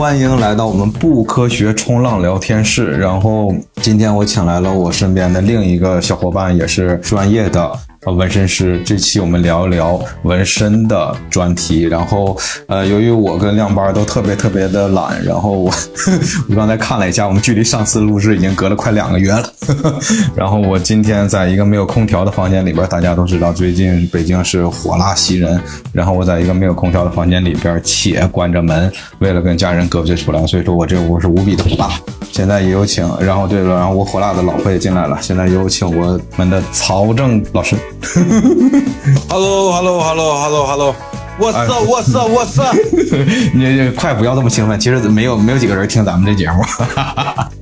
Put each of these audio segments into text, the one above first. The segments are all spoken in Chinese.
欢迎来到我们不科学冲浪聊天室。然后今天我请来了我身边的另一个小伙伴，也是专业的呃纹身师。这期我们聊一聊纹身的专题。然后呃，由于我跟亮班都特别特别的懒，然后我 我刚才看了一下，我们距离上次录制已经隔了快两个月了。然后我今天在一个没有空调的房间里边，大家都知道最近北京是火辣袭人。然后我在一个没有空调的房间里边，且关着门，为了跟家人隔绝出来，所以说我这屋是无比的火辣。现在也有请，然后对了，然后我火辣的老婆也进来了。现在有请我们的曹正老师。Hello Hello Hello Hello Hello。What's up? What's up? What's up? 你你快不要这么兴奋，其实没有没有几个人听咱们这节目。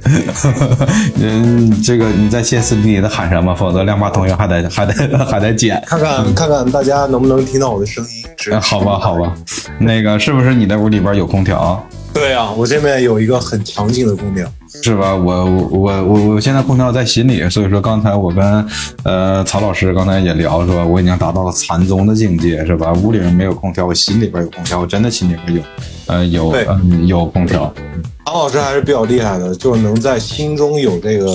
嗯，这个你在歇斯底里的喊什么，否则亮爸同学还得还得还得剪。看看看看大家能不能听到我的声音？好吧，好吧，那个是不是你的屋里边有空调？对啊，我这边有一个很强劲的空调。是吧？我我我我现在空调在心里，所以说刚才我跟呃曹老师刚才也聊是吧？我已经达到了禅宗的境界是吧？屋里面没有空调，我心里边有空调，我真的心里边有呃有嗯有空调。曹老师还是比较厉害的，就是能在心中有这个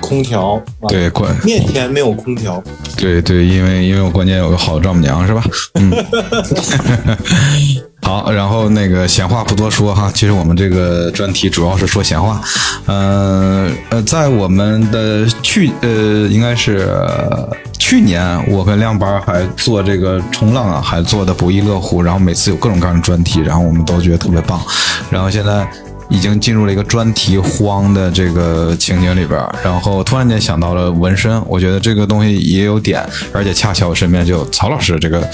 空调，啊，对，关面前没有空调。对对，因为因为我关键有个好丈母娘是吧？嗯，好，然后那个闲话不多说哈，其实我们这个专题主要是说闲话。呃呃，在我们的去呃应该是去年，我跟亮班还做这个冲浪啊，还做的不亦乐乎，然后每次有各种各样的专题，然后我们都觉得特别棒，然后现在。已经进入了一个专题荒的这个情景里边，然后突然间想到了纹身，我觉得这个东西也有点，而且恰巧我身边就有曹老师这个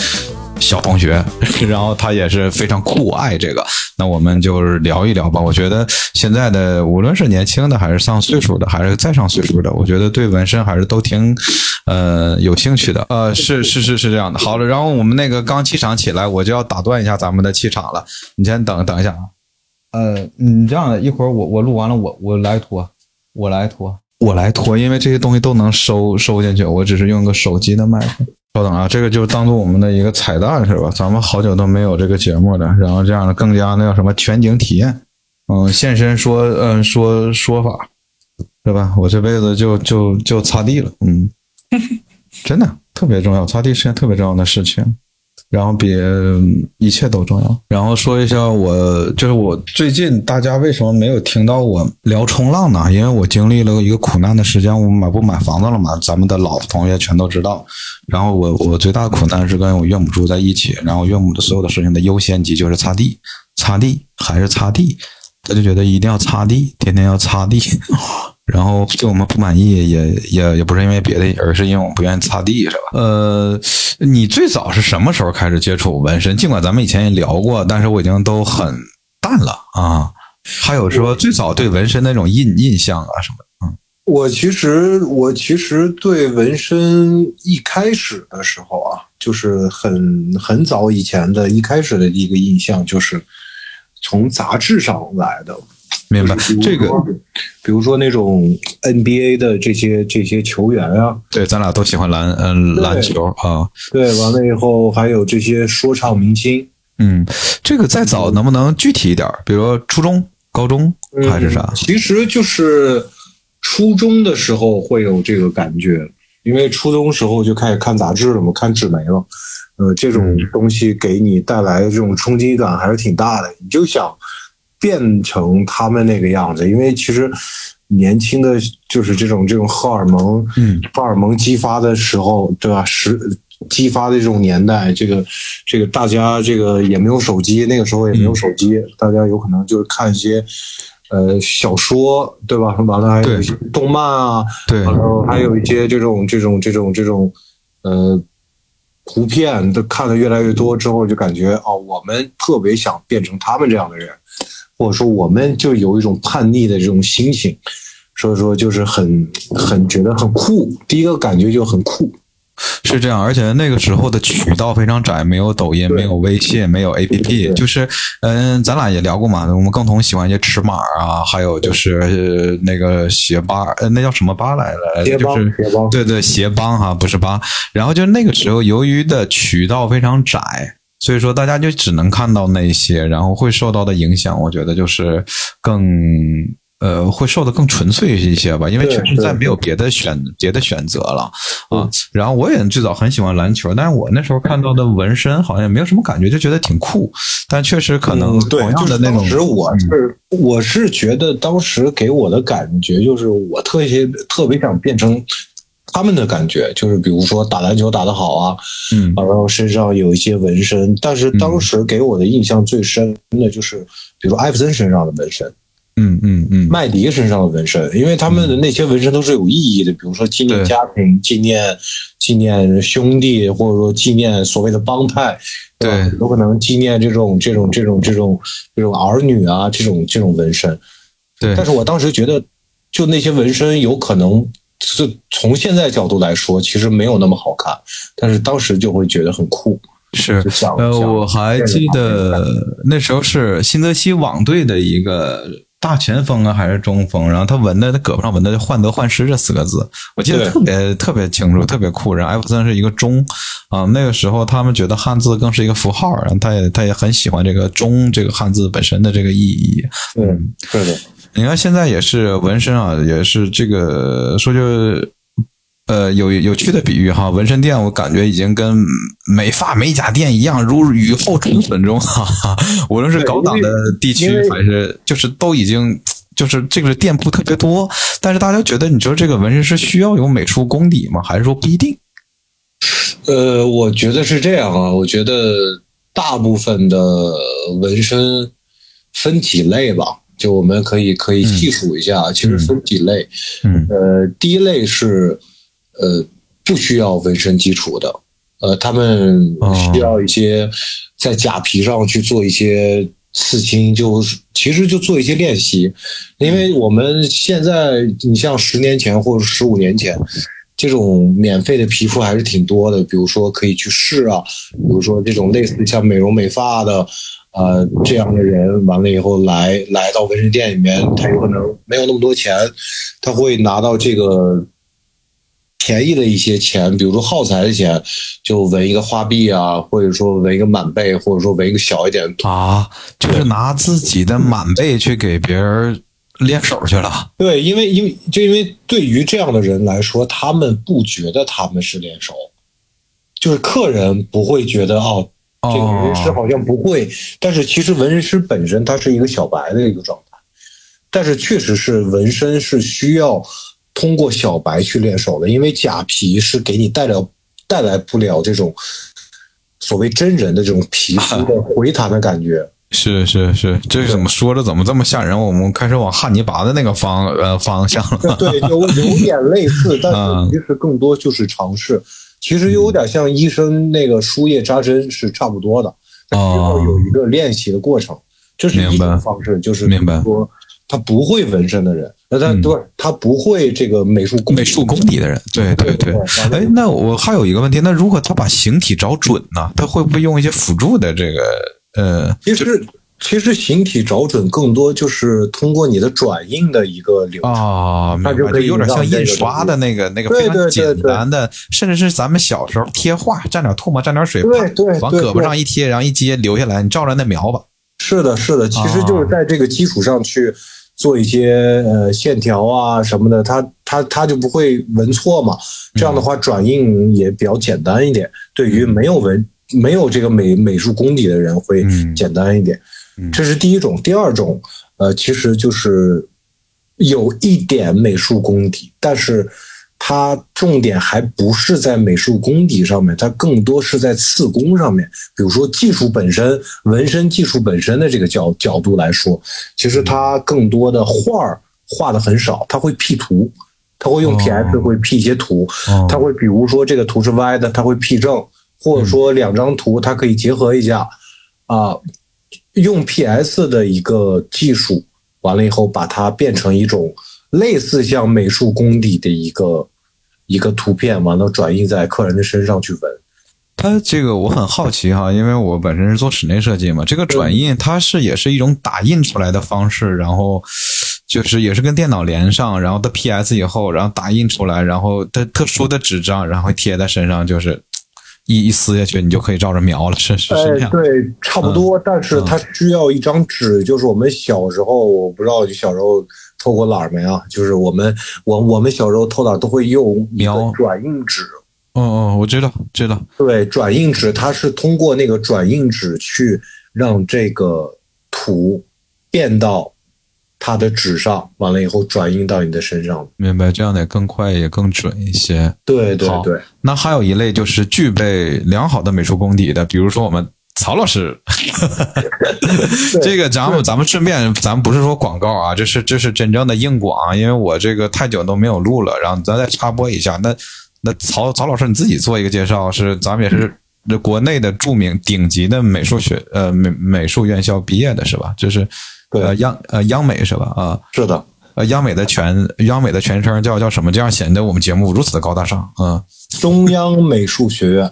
小同学，然后他也是非常酷爱这个，那我们就是聊一聊吧。我觉得现在的无论是年轻的，还是上岁数的，还是再上岁数的，我觉得对纹身还是都挺呃有兴趣的。呃，是是是是这样的。好了，然后我们那个刚气场起来，我就要打断一下咱们的气场了，你先等等一下啊。呃，你这样的，一会儿我我录完了，我我来拖，我来拖，我来拖，因为这些东西都能收收进去，我只是用个手机的麦克。稍等啊，这个就当做我们的一个彩蛋是吧？咱们好久都没有这个节目了，然后这样的更加那叫什么全景体验，嗯，现身说嗯说说法，对吧？我这辈子就就就擦地了，嗯，真的特别重要，擦地是件特别重要的事情。然后比一切都重要。然后说一下我，就是我最近大家为什么没有听到我聊冲浪呢？因为我经历了一个苦难的时间，我买不买房子了嘛？咱们的老同学全都知道。然后我我最大的苦难是跟我岳母住在一起，然后岳母的所有的事情的优先级就是擦地，擦地还是擦地，他就觉得一定要擦地，天天要擦地。然后对我们不满意也也也不是因为别的，而是因为我们不愿意擦地，是吧？呃，你最早是什么时候开始接触纹身？尽管咱们以前也聊过，但是我已经都很淡了啊。还有说最早对纹身那种印印象啊什么的，嗯，我其实我其实对纹身一开始的时候啊，就是很很早以前的一开始的一个印象就是从杂志上来的。明白。这个，比如说那种 NBA 的这些这些球员啊，对，咱俩都喜欢篮嗯篮球啊，对，完了以后还有这些说唱明星，嗯，这个再早能不能具体一点？比如说初中、高中还是啥？嗯？其实就是初中的时候会有这个感觉，因为初中时候就开始看杂志了嘛，看纸媒了，呃，这种嗯。东西给你带来的这种冲击感还是挺大的，你就想变成他们那个样子，因为其实年轻的就是这种这种荷尔蒙，嗯，荷尔蒙激发的时候，对吧？时激发的这种年代，这个这个大家这个也没有手机，那个时候也没有手机，大家有可能就是看一些呃小说，对吧？完了还有一些动漫啊，对，完了还有一些这种这种这种这种呃图片，都看的越来越多之后，就感觉哦，我们特别想变成他们这样的人，或者说我们就有一种叛逆的这种心情，所以说就是很很觉得很酷。第一个感觉就很酷，是这样，而且那个时候的渠道非常窄，没有抖音，没有微信，没有 APP，就是嗯，咱俩也聊过嘛，我们共同喜欢一些尺码啊，还有就是呃那个鞋吧，呃，那叫什么吧来着？鞋帮就是对对，鞋帮哈，不是吧？然后就那个时候，由于的渠道非常窄。所以说大家就只能看到那些，然后会受到的影响，我觉得就是更。呃，会受的更纯粹一些吧，因为确实再没有别的选别的选择了啊。然后我也最早很喜欢篮球，但是我那时候看到的纹身好像也没有什么感觉，就觉得挺酷。但确实可能同样的那种。当时我是我是觉得当时给我的感觉就是我特别特别想变成他们的感觉，就是比如说打篮球打得好啊，嗯，然后身上有一些纹身。但是当时给我的印象最深的就是，比如艾弗森身上的纹身。嗯嗯嗯，麦迪身上的纹身，因为他们的那些纹身都是有意义的，比如说纪念家庭、纪念纪念兄弟，或者说纪念所谓的帮派，对，有可能纪念这种这种这种这种这种儿女啊，这种这种纹身。对，但是我当时觉得，就那些纹身，有可能是从现在角度来说，其实没有那么好看，但是当时就会觉得很酷。是，呃，我还记得那时候是新泽西网队的一个。大前锋啊，还是中锋？然后他纹的，他胳膊上纹的“患得患失”这四个字，我记得特别特别清楚，特别酷。然后艾弗森是一个中啊，那个时候他们觉得汉字更是一个符号，然后他也他也很喜欢这个中这个汉字本身的这个意义。嗯，对的。你看现在也是纹身啊，也是这个说就。呃，有有趣的比喻哈，纹身店我感觉已经跟美发美甲店一样，如雨后春笋中哈哈。无论是高档的地区还是就是都已经就是这个店铺特别多，但是大家觉得你说这个纹身是需要有美术功底吗？还是说不一定？呃，我觉得是这样啊，我觉得大部分的纹身分几类吧，就我们可以可以细数一下，其实分几类。嗯，呃，第一类是。呃，不需要纹身基础的，呃，他们需要一些在假皮上去做一些刺青，就其实就做一些练习。因为我们现在，你像十年前或者十五年前，这种免费的皮肤还是挺多的，比如说可以去试啊，比如说这种类似像美容美发的，呃，这样的人完了以后来来到纹身店里面，他有可能没有那么多钱，他会拿到这个。便宜的一些钱，比如说耗材的钱，就纹一个花臂啊，或者说纹一个满背，或者说纹一个小一点啊，就是拿自己的满背去给别人练手去了。对，因为因为就因为对于这样的人来说，他们不觉得他们是练手，就是客人不会觉得哦，这个纹身师好像不会，但是其实纹身师本身他是一个小白的一个状态，但是确实是纹身是需要。通过小白去练手的，因为假皮是给你带了带来不了这种所谓真人的这种皮肤的回弹的感觉。是是是，这怎么说着怎么这么吓人？我们开始往汉尼拔的那个方呃方向了。对，有有点类似，但是其实更多就是尝试。其实有点像医生那个输液扎针是差不多的，需要有一个练习的过程。这是一种方式，就是明白说。他不会纹身的人，那他不是他不会这个美术美术功底的人，对对对。哎，那我还有一个问题，那如果他把形体找准呢？他会不会用一些辅助的这个呃？其实其实形体找准更多就是通过你的转印的一个流程啊，那就可以有点像印刷的那个那个非常简单的，甚至是咱们小时候贴画，蘸点唾沫蘸点水，对对，往胳膊上一贴，然后一接留下来，你照着那描吧。是的，是的，其实就是在这个基础上去。做一些呃线条啊什么的，它它它就不会纹错嘛。这样的话转印也比较简单一点，对于没有纹没有这个美美术功底的人会简单一点。这是第一种，第二种呃其实就是有一点美术功底，但是。它重点还不是在美术功底上面，它更多是在刺工上面。比如说技术本身，纹身技术本身的这个角角度来说，其实它更多的画儿画的很少，它会 P 图，它会用 PS 会 P 一些图，它会比如说这个图是歪的，它会 P 正，或者说两张图它可以结合一下，啊，用 PS 的一个技术，完了以后把它变成一种类似像美术功底的一个。一个图片完了转印在客人的身上去纹，它这个我很好奇哈，因为我本身是做室内设计嘛，这个转印它是也是一种打印出来的方式，然后就是也是跟电脑连上，然后它 PS 以后，然后打印出来，然后它特殊的纸张，然后贴在身上，就是一一撕下去，你就可以照着描了，是是是这哎，样。对，差不多，但是它需要一张纸，就是我们小时候，我不知道你小时候偷过懒儿没啊？就是我们我我们小时候偷懒都会用描转印纸，嗯嗯，我知道知道。对，转印纸它是通过那个转印纸去让这个图变到它的纸上，完了以后转印到你的身上。明白，这样得更快也更准一些。对对对，那还有一类就是具备良好的美术功底的，比如说我们曹老师。这个咱们咱们顺便，咱们不是说广告啊，这是这是真正的硬广，因为我这个太久都没有录了，然后咱再插播一下。那那曹曹老师你自己做一个介绍，是咱们也是这国内的著名顶级的美术学呃美美术院校毕业的是吧？就是对呃央呃央美是吧？啊。是的，呃，央美的全央美的全称叫叫什么？这样显得我们节目如此的高大上。啊中央美术学院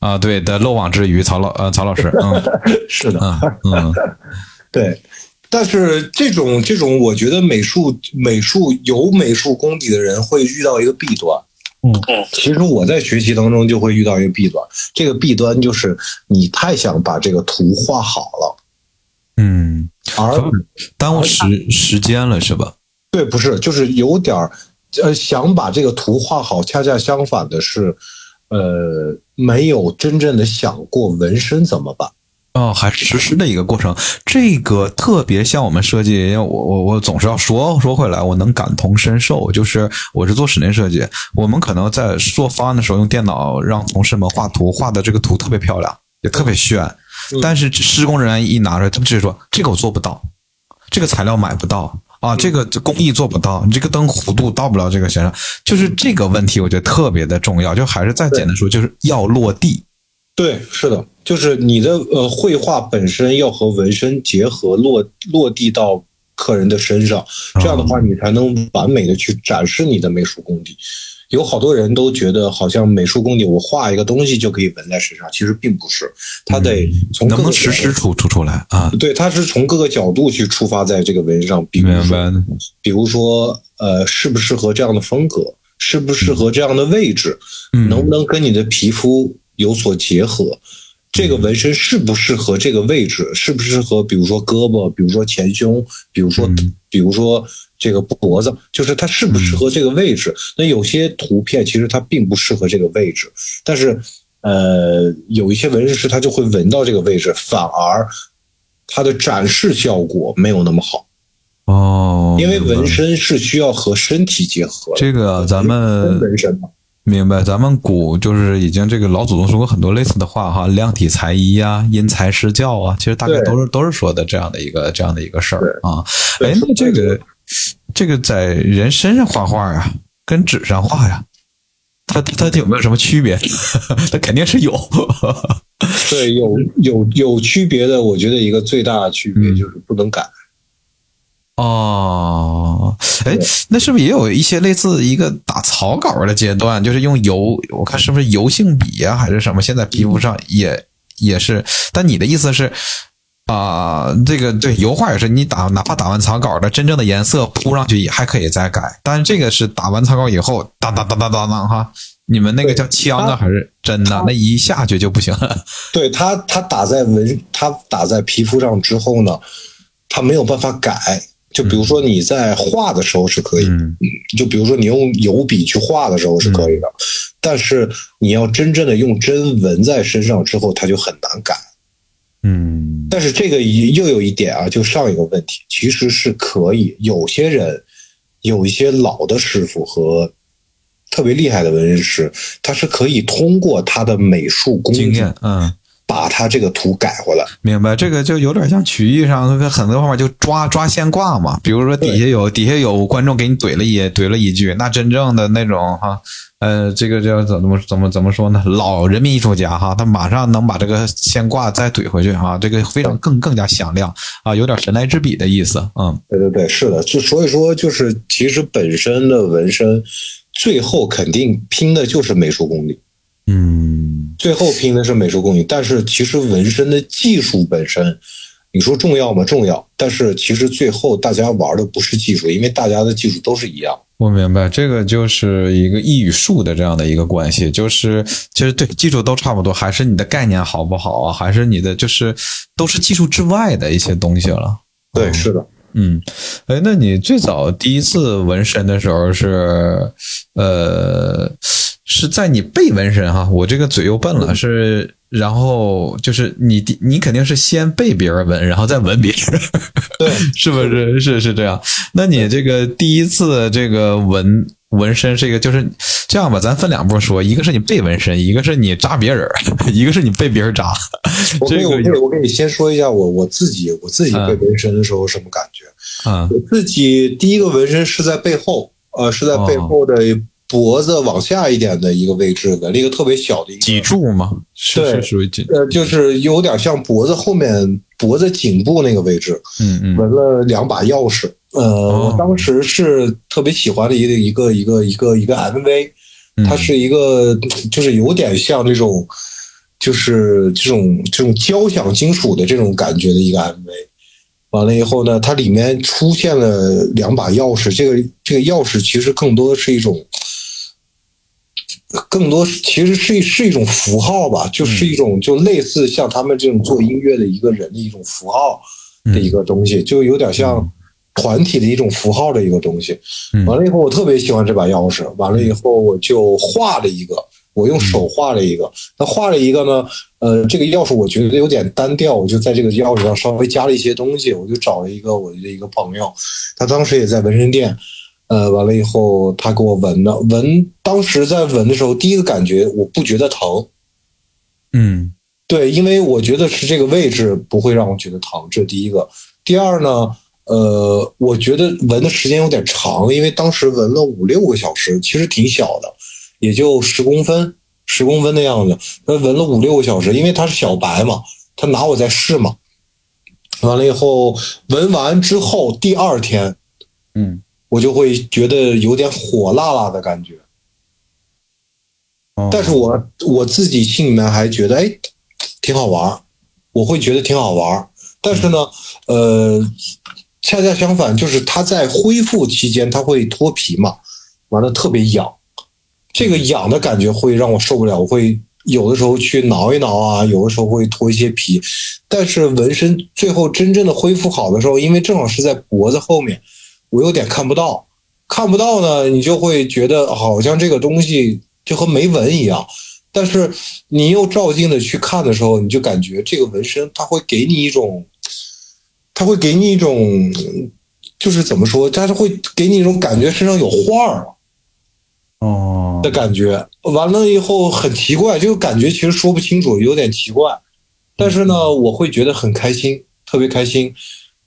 啊，对的，漏网之鱼，曹老呃曹老师，嗯 是的。嗯嗯 对，但是这种这种，我觉得美术美术有美术功底的人会遇到一个弊端。嗯其实我在学习当中就会遇到一个弊端，这个弊端就是你太想把这个图画好了，嗯，而耽误时时间了是吧？对不是就是有点儿呃想把这个图画好，恰恰相反的是，呃，没有真正的想过纹身怎么办。哦，还是实施的一个过程，这个特别像我们设计，因为我我我总是要说说回来，我能感同身受。就是我是做室内设计，我们可能在做方案的时候用电脑让同事们画图，画的这个图特别漂亮，也特别炫，嗯但是施工人员一拿出来，他们直接说这个我做不到，这个材料买不到。啊，这个工艺做不到，你这个灯弧度到不了这个线上，就是这个问题，我觉得特别的重要。就还是再简单说，就是要落地。对，是的，就是你的呃绘画本身要和纹身结合，落落地到客人的身上，这样的话你才能完美的去展示你的美术功底。有好多人都觉得好像美术功底，我画一个东西就可以纹在身上，其实并不是，它得从各个能不能实时出出出来啊？对，它是从各个角度去出发在这个纹上，比如说。比如说，呃，适不适合这样的风格，适不适合这样的位置，嗯能不能跟你的皮肤有所结合？这个纹身适不适合这个位置？适不适合，比如说胳膊，比如说前胸，比如说，嗯比如说这个脖子，就是它适不适合这个位置？那有些图片其实它并不适合这个位置，但是，呃，有一些纹身师他就会纹到这个位置，反而它的展示效果没有那么好。哦，因为纹身是需要和身体结合的。这个咱们纹身嘛，明白，咱们古就是已经这个老祖宗说过很多类似的话哈，量体裁衣呀，因材施教啊，其实大概都是都是说的这样的一个这样的一个事儿啊。对哎，那这个这个在人身上画画呀，跟纸上画呀，它它它有没有什么区别？它肯定是有。对，有有有区别的。我觉得一个最大的区别嗯就是不能改。哦，哎，那是不是也有一些类似一个打草稿的阶段？就是用油，我看是不是油性笔呀、还是什么？现在皮肤上也也是。但你的意思是啊、这个对油画也是，你打哪怕打完草稿的真正的颜色铺上去也还可以再改，但是这个是打完草稿以后，当当当当当当哈，你们那个叫枪啊还是针呐？那一下去就不行了。对它，它打在纹，它打在皮肤上之后呢，它没有办法改。就比如说你在画的时候是可以，嗯就比如说你用油笔去画的时候是可以的，但是你要真正的用针纹在身上之后，它就很难改。嗯但是这个又有一点啊，就上一个问题，其实是可以，有些人有一些老的师傅和特别厉害的纹身师，他是可以通过他的美术功底经验，嗯。把他这个图改回来。明白，这个就有点像曲艺上很多方法就抓抓线挂嘛。比如说底下有底下有观众给你怼了一怼了一句，那真正的那种哈，呃，这个叫怎么怎么怎么说呢？老人民艺术家哈，他马上能把这个 线挂再怼回去哈，这个非常更更加响亮啊，有点神来之笔的意思。嗯对对对，是的，就所以说就是其实本身的纹身，最后肯定拼的就是美术功底。嗯最后拼的是美术工艺，但是其实纹身的技术本身，你说重要吗？重要，但是其实最后大家玩的不是技术，因为大家的技术都是一样。我明白，这个就是一个艺与术的这样的一个关系，就是其实对技术都差不多，还是你的概念好不好啊？还是你的就是都是技术之外的一些东西了。对，是的。嗯，哎，那你最早第一次纹身的时候是，呃，是在你背纹身哈？我这个嘴又笨了，是，然后就是你你肯定是先被别人纹，然后再纹别人，对，是不是？是是这样。那你这个第一次这个纹纹身是一个，就是这样吧？咱分两步说，一个是你被纹身，一个是你扎别人，一个是你被别人扎。这个我给我给你先说一下我我自己我自己被纹身的时候什么感觉。啊，我自己第一个纹身是在背后，呃，是在背后的脖子往下一点的一个位置纹了一个特别小的一个脊柱吗？是对属于脊。呃，就是有点像脖子后面脖子颈部那个位置，嗯嗯纹了两把钥匙。呃，哦我当时是特别喜欢的一个一个一个一个一个 MV，嗯，它是一个就是有点像这种，就是这种这种交响金属的这种感觉的一个 MV。完了以后呢，它里面出现了两把钥匙，这个这个钥匙其实更多的是一种，更多其实是是一种符号吧，就是一种就类似像他们这种做音乐的一个人的一种符号的一个东西，就有点像团体的一种符号的一个东西。嗯完了以后，我特别喜欢这把钥匙。完了以后，我就画了一个，我用手画了一个。那画了一个呢，呃，这个钥匙我觉得有点单调，我就在这个钥匙上稍微加了一些东西。我就找了一个我的一个朋友，他当时也在纹身店。呃，完了以后，他给我纹的，纹当时在纹的时候，第一个感觉我不觉得疼，嗯对，因为我觉得是这个位置不会让我觉得疼，这是第一个。第二呢，呃，我觉得纹的时间有点长，因为当时纹了五六个小时，其实挺小的，也就十公分、十公分的样子。那纹了五六个小时，因为他是小白嘛，他拿我在试嘛。完了以后，纹完之后第二天，嗯，我就会觉得有点火辣辣的感觉。哦但是我我自己心里面还觉得，哎，挺好玩儿，我会觉得挺好玩儿。但是呢，呃，恰恰相反，就是它在恢复期间，它会脱皮嘛，完了特别痒，这个痒的感觉会让我受不了，我会有的时候去挠一挠啊，有的时候会脱一些皮。但是纹身最后真正的恢复好的时候，因为正好是在脖子后面，我有点看不到，看不到呢，你就会觉得好像这个东西就和没纹一样。但是你又照镜子去看的时候，你就感觉这个纹身它会给你一种，它会给你一种，就是怎么说，它是会给你一种感觉身上有画儿哦的感觉。完了以后很奇怪，这个感觉其实说不清楚，有点奇怪。但是呢，我会觉得很开心，特别开心。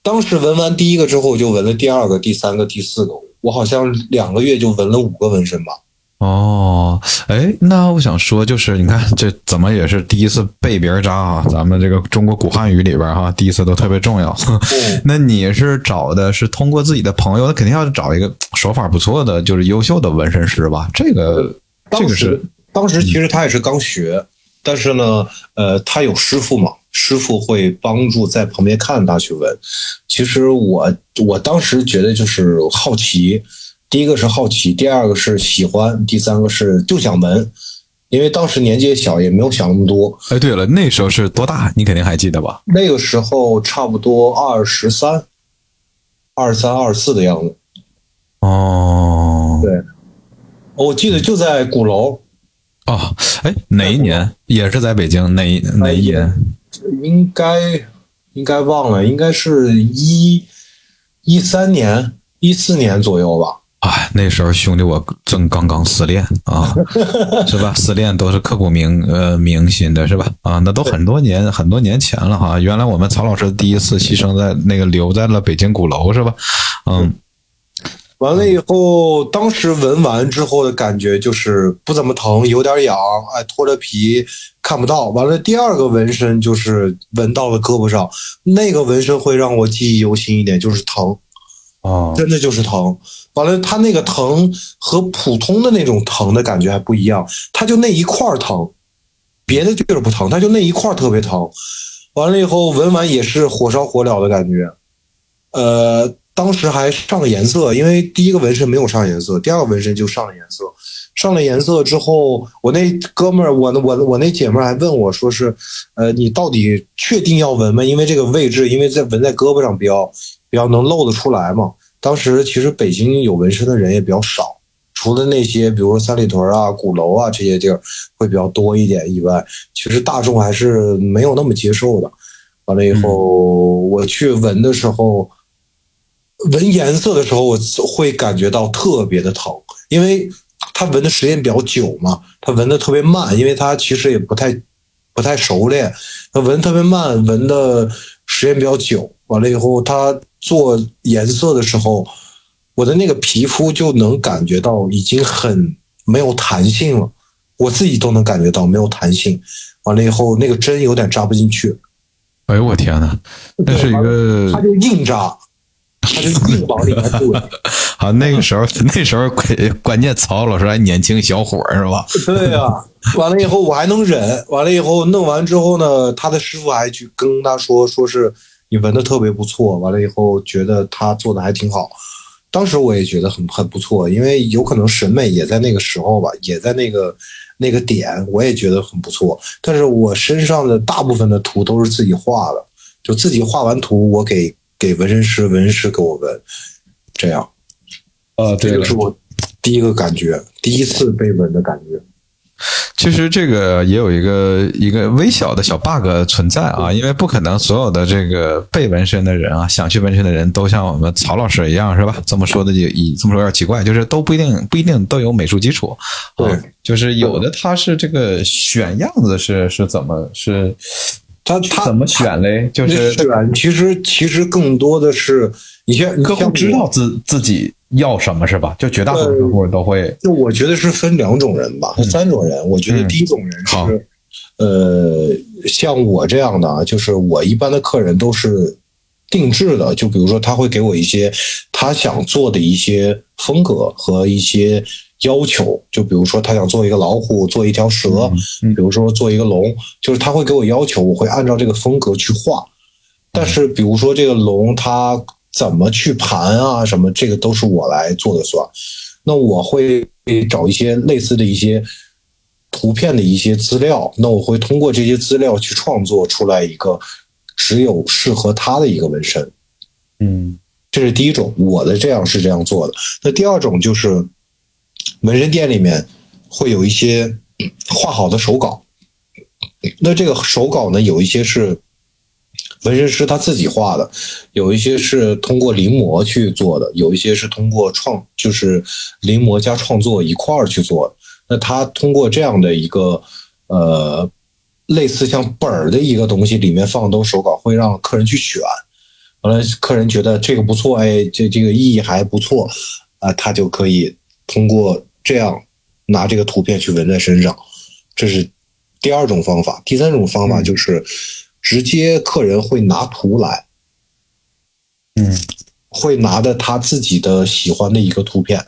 当时纹完第一个之后，我就纹了第二个、第三个、第四个。我好像两个月就纹了五个纹身吧。哦，哎，那我想说，就是你看这怎么也是第一次被别人扎啊？咱们这个中国古汉语里边哈，第一次都特别重要。嗯 那你是找的是通过自己的朋友，那肯定要找一个手法不错的，就是优秀的纹身师吧？这个这个是当时其实他也是刚学，但是呢，呃，他有师傅嘛，师傅会帮助在旁边看他去纹。其实我我当时觉得就是好奇，第一个是好奇，第二个是喜欢，第三个是就想纹，因为当时年纪也小，也没有想那么多。哎，对了，那时候是多大？你肯定还记得吧？那个时候差不多二十三、二十三、二十四的样子。哦，对我记得就在鼓楼，哦，哎，哪一年？也是在北京？哪哪一年？应该应该忘了，应该是一一三年、一四年左右吧。哎，那时候兄弟我正刚刚失恋啊，是吧？失恋都是刻骨铭呃铭心的，是吧？啊，那都很多年很多年前了哈。原来我们曹老师第一次牺牲在那个留在了北京鼓楼，是吧？嗯，完了以后，当时纹完之后的感觉就是不怎么疼，有点痒，哎，脱了皮看不到。完了，第二个纹身就是纹到了胳膊上，那个纹身会让我记忆犹新一点，就是疼，啊，真的就是疼。完了，它那个疼和普通的那种疼的感觉还不一样，它就那一块儿疼，别的地儿不疼，它就那一块儿特别疼。完了以后纹完也是火烧火燎的感觉，呃，当时还上了颜色，因为第一个纹身没有上颜色，第二个纹身就上了颜色。上了颜色之后，我那哥们儿，我我我那姐们儿还问我说是，呃，你到底确定要纹吗？因为这个位置，因为在纹在胳膊上比较比较能露得出来嘛。当时其实北京有纹身的人也比较少，除了那些比如说三里屯啊、鼓楼啊这些地儿会比较多一点以外，其实大众还是没有那么接受的。完了以后，我去纹的时候，纹颜色的时候，我会感觉到特别的疼，因为。他纹的时间比较久嘛，他纹的特别慢，因为他其实也不太不太熟练，他纹特别慢，纹的时间比较久。完了以后，他做颜色的时候，我的那个皮肤就能感觉到已经很没有弹性了，我自己都能感觉到没有弹性。完了以后，那个针有点扎不进去。哎呦我天呐，那是一个，他就硬扎。他就硬往里面怼。好，那个时候，那时候关关键，曹老师还年轻小伙是吧？对呀。完了以后，我还能忍。完了以后，弄完之后呢，他的师傅还去跟他说，说是你纹的特别不错。完了以后，觉得他做的还挺好。当时我也觉得很很不错，因为有可能审美也在那个时候吧，也在那个那个点，我也觉得很不错。但是我身上的大部分的图都是自己画的，就自己画完图，我给。给纹身师，纹身师给我纹，这样，呃，这个是我第一个感觉，第一次被纹的感觉。其实这个也有一个一个微小的小 bug 存在啊，因为不可能所有的这个被纹身的人啊，想去纹身的人都像我们曹老师一样，是吧？这么说的也以这么说有点奇怪，就是都不一定不一定都有美术基础。对，就是有的他是这个选样子是是怎么是。他他怎么选嘞？就是选，其实其实更多的是你先客户知道自自己要什么是吧？就绝大多数客户都会。就我觉得是分两种人吧，三种人。我觉得第一种人是，呃，像我这样的啊，就是我一般的客人都是定制的，就比如说他会给我一些他想做的一些风格和一些。要求就比如说他想做一个老虎，做一条蛇，比如说做一个龙，就是他会给我要求，我会按照这个风格去画。但是比如说这个龙它怎么去盘啊什么，这个都是我来做的算。那我会找一些类似的一些图片的一些资料，那我会通过这些资料去创作出来一个只有适合他的一个纹身。嗯，这是第一种，我的这样是这样做的。那第二种就是。纹身店里面会有一些画好的手稿，那这个手稿呢，有一些是纹身师他自己画的，有一些是通过临摹去做的，有一些是通过创，就是临摹加创作一块儿去做的。那他通过这样的一个呃类似像本儿的一个东西，里面放都手稿，会让客人去选。完了，客人觉得这个不错，哎，这这个意义还不错啊，他就可以通过。这样拿这个图片去纹在身上，这是第二种方法。第三种方法就是直接客人会拿图来，嗯，会拿着他自己的喜欢的一个图片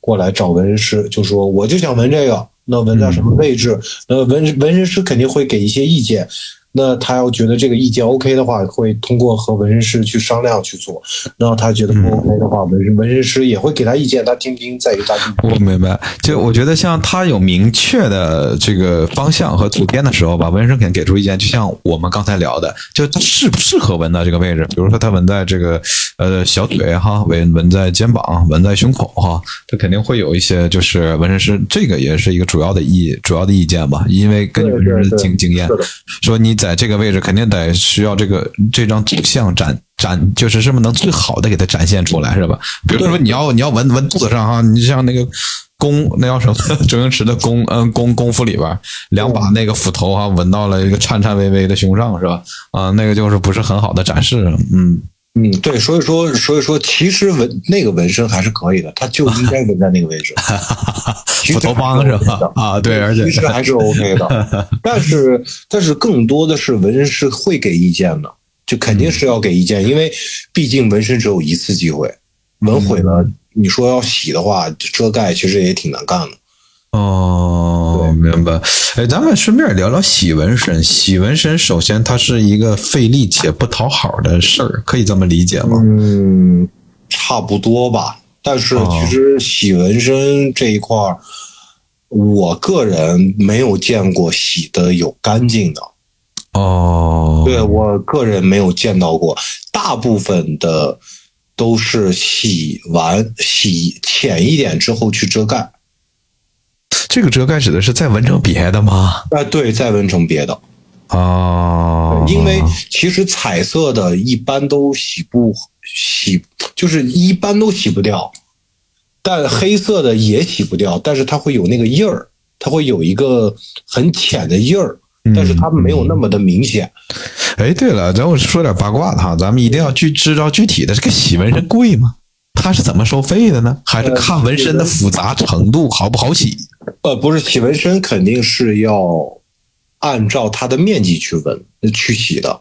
过来找纹身师，就说我就想纹这个，那纹在什么位置？那纹纹身师肯定会给一些意见。那他要觉得这个意见 OK 的话，会通过和纹身师去商量去做。然后他觉得不 OK 的话，纹身纹身师也会给他意见，他听听再给他。我明白，就我觉得像他有明确的这个方向和图片的时候吧，纹身师肯定给出意见。就像我们刚才聊的，就他适不适合纹到这个位置？比如说他纹在这个呃小腿哈，纹纹在肩膀，纹在胸口哈，他肯定会有一些就是纹身师这个也是一个主要的意主要的意见吧，因为根据纹身师经经验说你。在这个位置肯定得需要这个这张图像展展，就是是不是能最好的给它展现出来，是吧？比如说你要你要纹纹肚子上哈，你像那个功那叫什么周星驰的功嗯功功夫里边两把那个斧头哈，纹到了一个颤颤巍巍的胸上，是吧？啊，那个就是不是很好的展示，嗯。嗯，对，所以说，所以说，其实纹那个纹身还是可以的，它就应该纹在那个位置，斧头帮是吧？啊，对，而且其实还是 OK 的，但是，但是更多的是纹身师会给意见的，就肯定是要给意见，因为毕竟纹身只有一次机会，纹毁了，你说要洗的话，遮盖其实也挺难干的。哦，哦，明白。哎，咱们顺便聊聊洗纹身。洗纹身首先它是一个费力且不讨好的事儿，可以这么理解吗？嗯，差不多吧。但是其实洗纹身这一块儿，我个人没有见过洗的有干净的。哦，对我个人没有见到过，大部分的都是洗完洗浅一点之后去遮盖。这个遮盖指的是再纹成别的吗？啊，对，再纹成别的。哦，因为其实彩色的一般都洗不洗，就是一般都洗不掉，但黑色的也洗不掉，但是它会有那个印儿，它会有一个很浅的印儿，但是它没有那么的明显。哎，对了，咱我说点八卦的哈，咱们一定要去知道具体的这个洗纹身贵吗？它是怎么收费的呢？还是看纹身的复杂程度好不好洗？呃，不是洗纹身肯定是要按照它的面积去纹去洗的。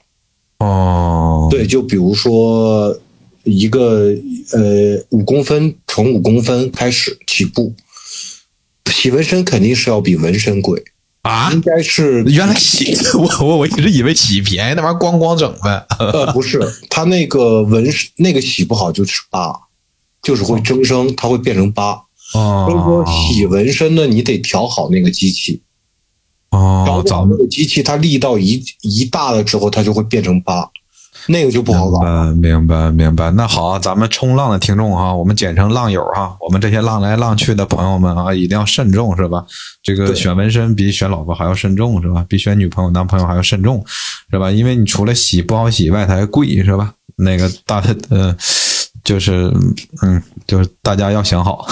哦，对，就比如说一个呃五公分，从五公分开始起步，洗纹身肯定是要比纹身贵啊，应该是原来洗 我我我一直以为洗便宜那玩意儿咣咣整呗。呃，不是，它那个纹那个洗不好就是疤，就是会增生，它会变成疤。哦，所以说洗纹身呢，你得调好那个机器。哦，调好那个机器，它力道一一大了之后，它就会变成疤，那个就不好搞。明白，明白。那好，咱们冲浪的听众哈，我们简称浪友哈，我们这些浪来浪去的朋友们啊，一定要慎重是吧？这个选纹身比选老婆还要慎重是吧？比选女朋友、男朋友还要慎重是吧？因为你除了洗不好洗外，它还贵是吧？那个大呃。就是，嗯，就是大家要想好。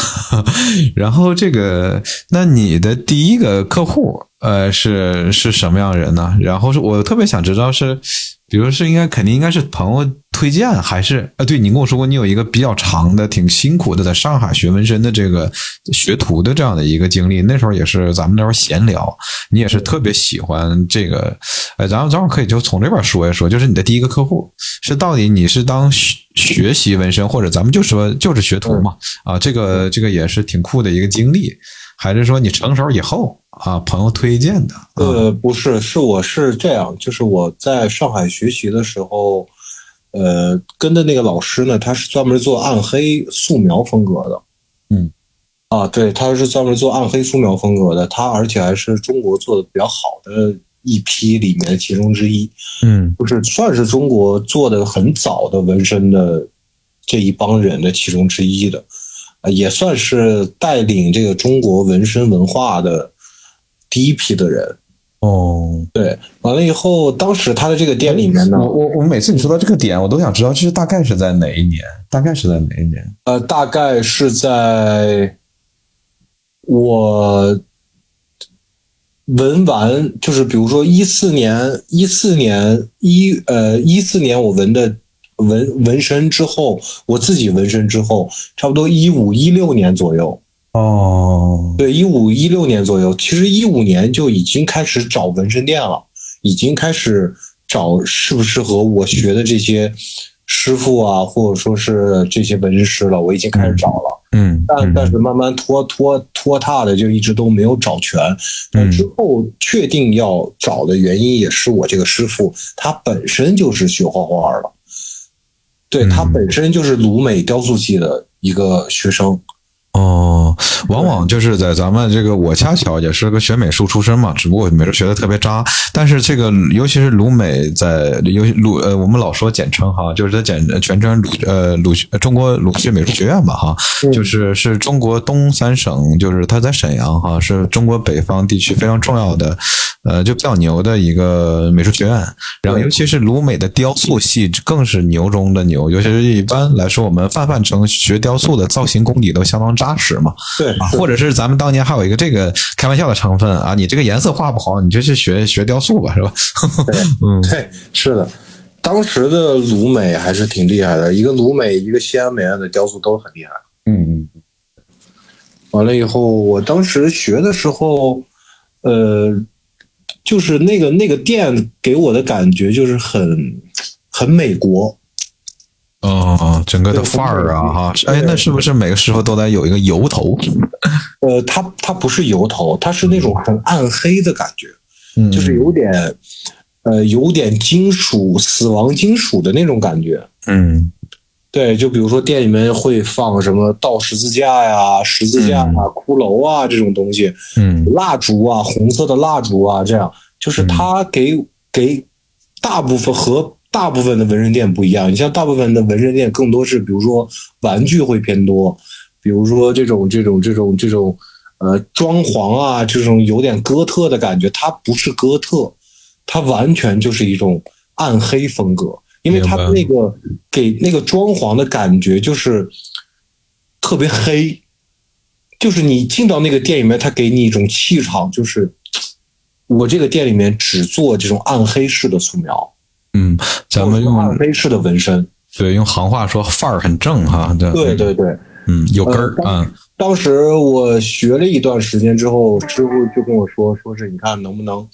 然后这个，那你的第一个客户，呃，是是什么样的人呢？然后是我特别想知道是，比如是应该肯定应该是朋友推荐，还是啊？对你跟我说过，你有一个比较长的、挺辛苦的，在上海学纹身的这个学徒的这样的一个经历。那时候也是咱们那时候闲聊，你也是特别喜欢这个，哎，咱们正好可以就从这边说一说，就是你的第一个客户是到底你是当。学习纹身，或者咱们就说就是学徒嘛，啊，这个这个也是挺酷的一个经历，还是说你成熟以后啊，朋友推荐的？呃，不是，是我是这样，就是我在上海学习的时候，呃，跟的那个老师呢，他是专门做暗黑素描风格的，嗯，啊，对，他是专门做暗黑素描风格的，他而且还是中国做的比较好的。一批里面的其中之一，嗯，就是算是中国做的很早的纹身的这一帮人的其中之一的，也算是带领这个中国纹身文化的第一批的人。哦，对，完了以后，当时他的这个店里面呢，我我我每次你说到这个点，我都想知道这是大概是在哪一年？大概是在哪一年？呃，大概是在我。纹完就是，比如说一四年，一四年一呃一四年我纹的纹纹身之后，我自己纹身之后，差不多一五一六年左右。哦，对，一五一六年左右，其实一五年就已经开始找纹身店了，已经开始找适不适合我学的这些。师傅啊，或者说是这些纹身师了，我已经开始找了，嗯，但但是慢慢拖拖拖沓的，就一直都没有找全。嗯，之后确定要找的原因，也是我这个师傅他本身就是学画画的，对他本身就是鲁美雕塑系的一个学生。哦，往往就是在咱们这个，我恰巧也是个学美术出身嘛，只不过美术学的特别渣。但是这个，尤其是鲁美，在尤鲁呃，我们老说简称哈，就是它简全称鲁呃鲁中国鲁迅美术学院吧哈，就是是中国东三省，就是它在沈阳哈，是中国北方地区非常重要的，呃，就比较牛的一个美术学院。然后，尤其是鲁美的雕塑系更是牛中的牛，尤其是一般来说，我们泛泛称学雕塑的造型功底都相当渣。扎实嘛？对，或者是咱们当年还有一个这个开玩笑的成分啊，你这个颜色画不好，你就去学学雕塑吧，是吧？对，嗯，对，是的，当时的鲁美还是挺厉害的，一个鲁美，一个西安美院的雕塑都很厉害。嗯嗯。完了以后，我当时学的时候，呃，就是那个那个店给我的感觉就是很很美国。哦，整个的范儿啊，哈，哎，那是不是每个师傅都得有一个油头？呃，它它不是油头，它是那种很暗黑的感觉，嗯，就是有点，呃，有点金属、死亡金属的那种感觉。嗯，对，就比如说店里面会放什么倒十字架呀、十字架啊、骷髅啊这种东西，嗯，蜡烛啊、红色的蜡烛啊，这样，就是它给给大部分和。大部分的纹身店不一样，你像大部分的纹身店更多是，比如说玩具会偏多，比如说这种这种这种这种，呃，装潢啊，这种有点哥特的感觉，它不是哥特，它完全就是一种暗黑风格，因为它那个给那个装潢的感觉就是特别黑，就是你进到那个店里面，它给你一种气场，就是我这个店里面只做这种暗黑式的素描。嗯，咱们用暗黑式的纹身，对，用行话说范儿很正哈。对对对，嗯，有根儿啊。当时我学了一段时间之后，师傅就跟我说，说是你看能不能，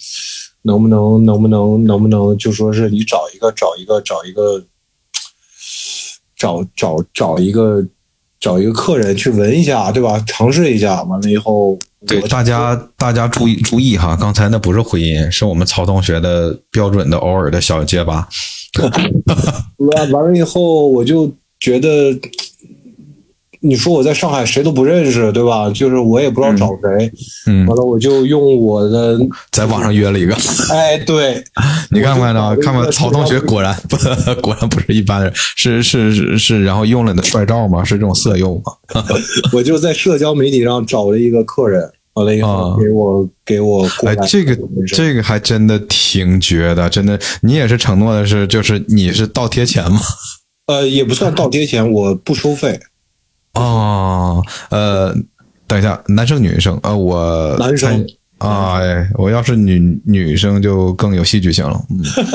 能不能，能不能，能不能，就说是你找一个，找一个，找一个，找找找一个，找一个客人去闻一下，对吧？尝试一下，完了以后。对大家，大家注意注意哈！刚才那不是回音，是我们曹同学的标准的偶尔的小结巴。完完了以后，我就觉得，你说我在上海谁都不认识，对吧？就是我也不知道找谁。嗯。完了，我就用我的在网上约了一个。哎，对，你看看到，看看曹同学果然不，果然不是一般人，是是是是，然后用了你的帅照吗？是这种色诱吗？我就在社交媒体上找了一个客人。完了以后给我给我哎，这个这个还真的挺绝的，真的。你也是承诺的是，就是你是倒贴钱吗？呃，也不算倒贴钱，我不收费。哦，呃，等一下，男生女生？呃，我男生。哎，我要是女女生就更有戏剧性了。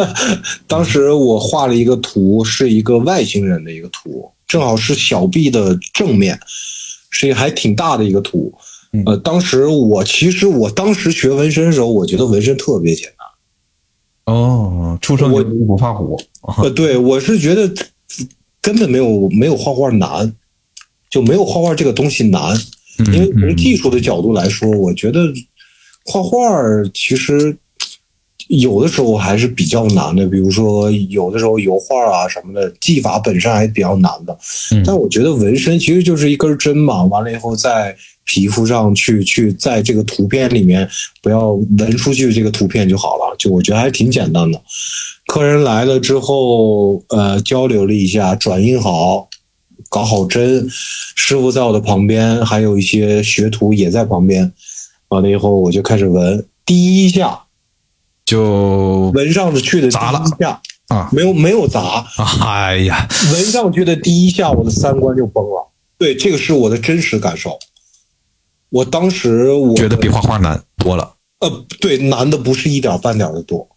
当时我画了一个图，是一个外星人的一个图，正好是小臂的正面，是一个还挺大的一个图。呃，当时我其实我当时学纹身的时候，我觉得纹身特别简单。哦，出生牛不怕虎。呃，对，我是觉得根本没有没有画画难，就没有画画这个东西难。因为从技术的角度来说，我觉得画画其实有的时候还是比较难的。比如说有的时候油画啊什么的，技法本身还比较难的。但我觉得纹身其实就是一根针嘛，完了以后在。皮肤上去去在这个图片里面不要纹出去这个图片就好了，就我觉得还挺简单的。客人来了之后，呃，交流了一下，转印好，搞好针，师傅在我的旁边，还有一些学徒也在旁边。完了以后，我就开始纹，第一下就纹上去的第一下啊，没有没有砸，哎呀，纹上去的第一下，我的三观就崩了。对，这个是我的真实感受。我当时我觉得比画画难多了。呃，对，难的不是一点半点的多。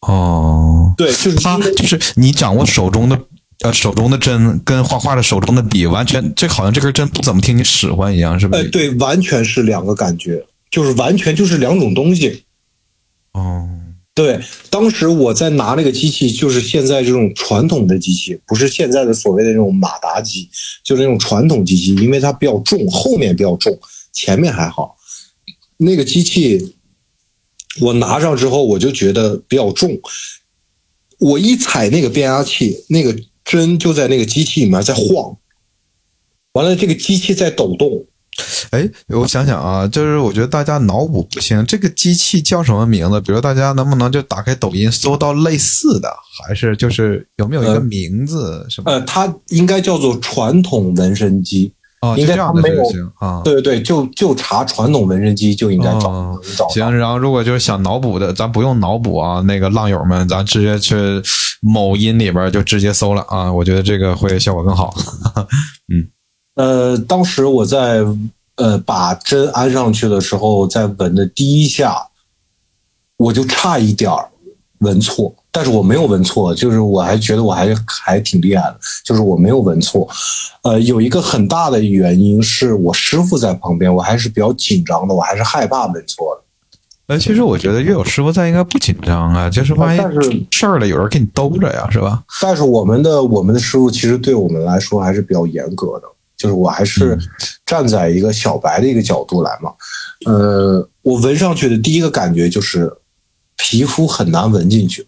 哦，对，就是他就是你掌握手中的呃手中的针跟画画的手中的笔，完全这好像这根针不怎么听你使唤一样，是不是？哎，对，完全是两个感觉，就是完全就是两种东西。哦。对，当时我在拿那个机器，就是现在这种传统的机器，不是现在的所谓的那种马达机，就是那种传统机器，因为它比较重，后面比较重，前面还好。那个机器我拿上之后，我就觉得比较重，我一踩那个变压器，那个针就在那个机器里面在晃，完了这个机器在抖动。哎，我想想啊，就是我觉得大家脑补不行，这个机器叫什么名字？比如大家能不能就打开抖音搜到类似的，还是就是有没有一个名字？什么？呃，它应该叫做传统纹身机啊，应该它没有啊。对对对，就就查传统纹身机就应该找找。行，然后如果就是想脑补的，咱不用脑补啊，那个浪友们，咱直接去某音里边就直接搜了啊，我觉得这个会效果更好。嗯。呃，当时我在呃把针安上去的时候，在纹的第一下，我就差一点儿纹错，但是我没有纹错，就是我还觉得我还还挺厉害的，就是我没有纹错。呃，有一个很大的原因是我师傅在旁边，我还是比较紧张的，我还是害怕纹错的。呃，其实我觉得乐友师傅在应该不紧张啊，就是万一但是事儿了，有人给你兜着呀，是吧？但是我们的我们的师傅其实对我们来说还是比较严格的，就是我还是站在一个小白的一个角度来嘛。呃，我闻上去的第一个感觉就是皮肤很难闻进去。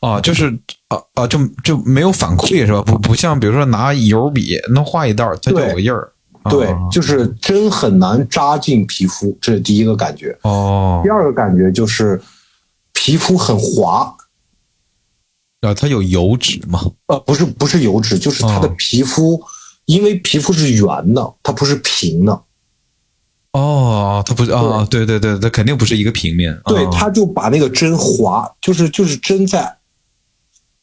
啊，就是啊啊，就就没有反馈是吧？不不像比如说拿油笔能画一道，它就有个印儿。对啊，就是针很难扎进皮肤，这是第一个感觉。哦第，二个感觉就是皮肤很滑，啊，它有油脂吗？呃，不是不是油脂，就是它的哦皮肤，因为皮肤是圆的，它不是平的，哦，它不是啊，对对对，它肯定不是一个平面。对，啊它就把那个针划，就是就是针在，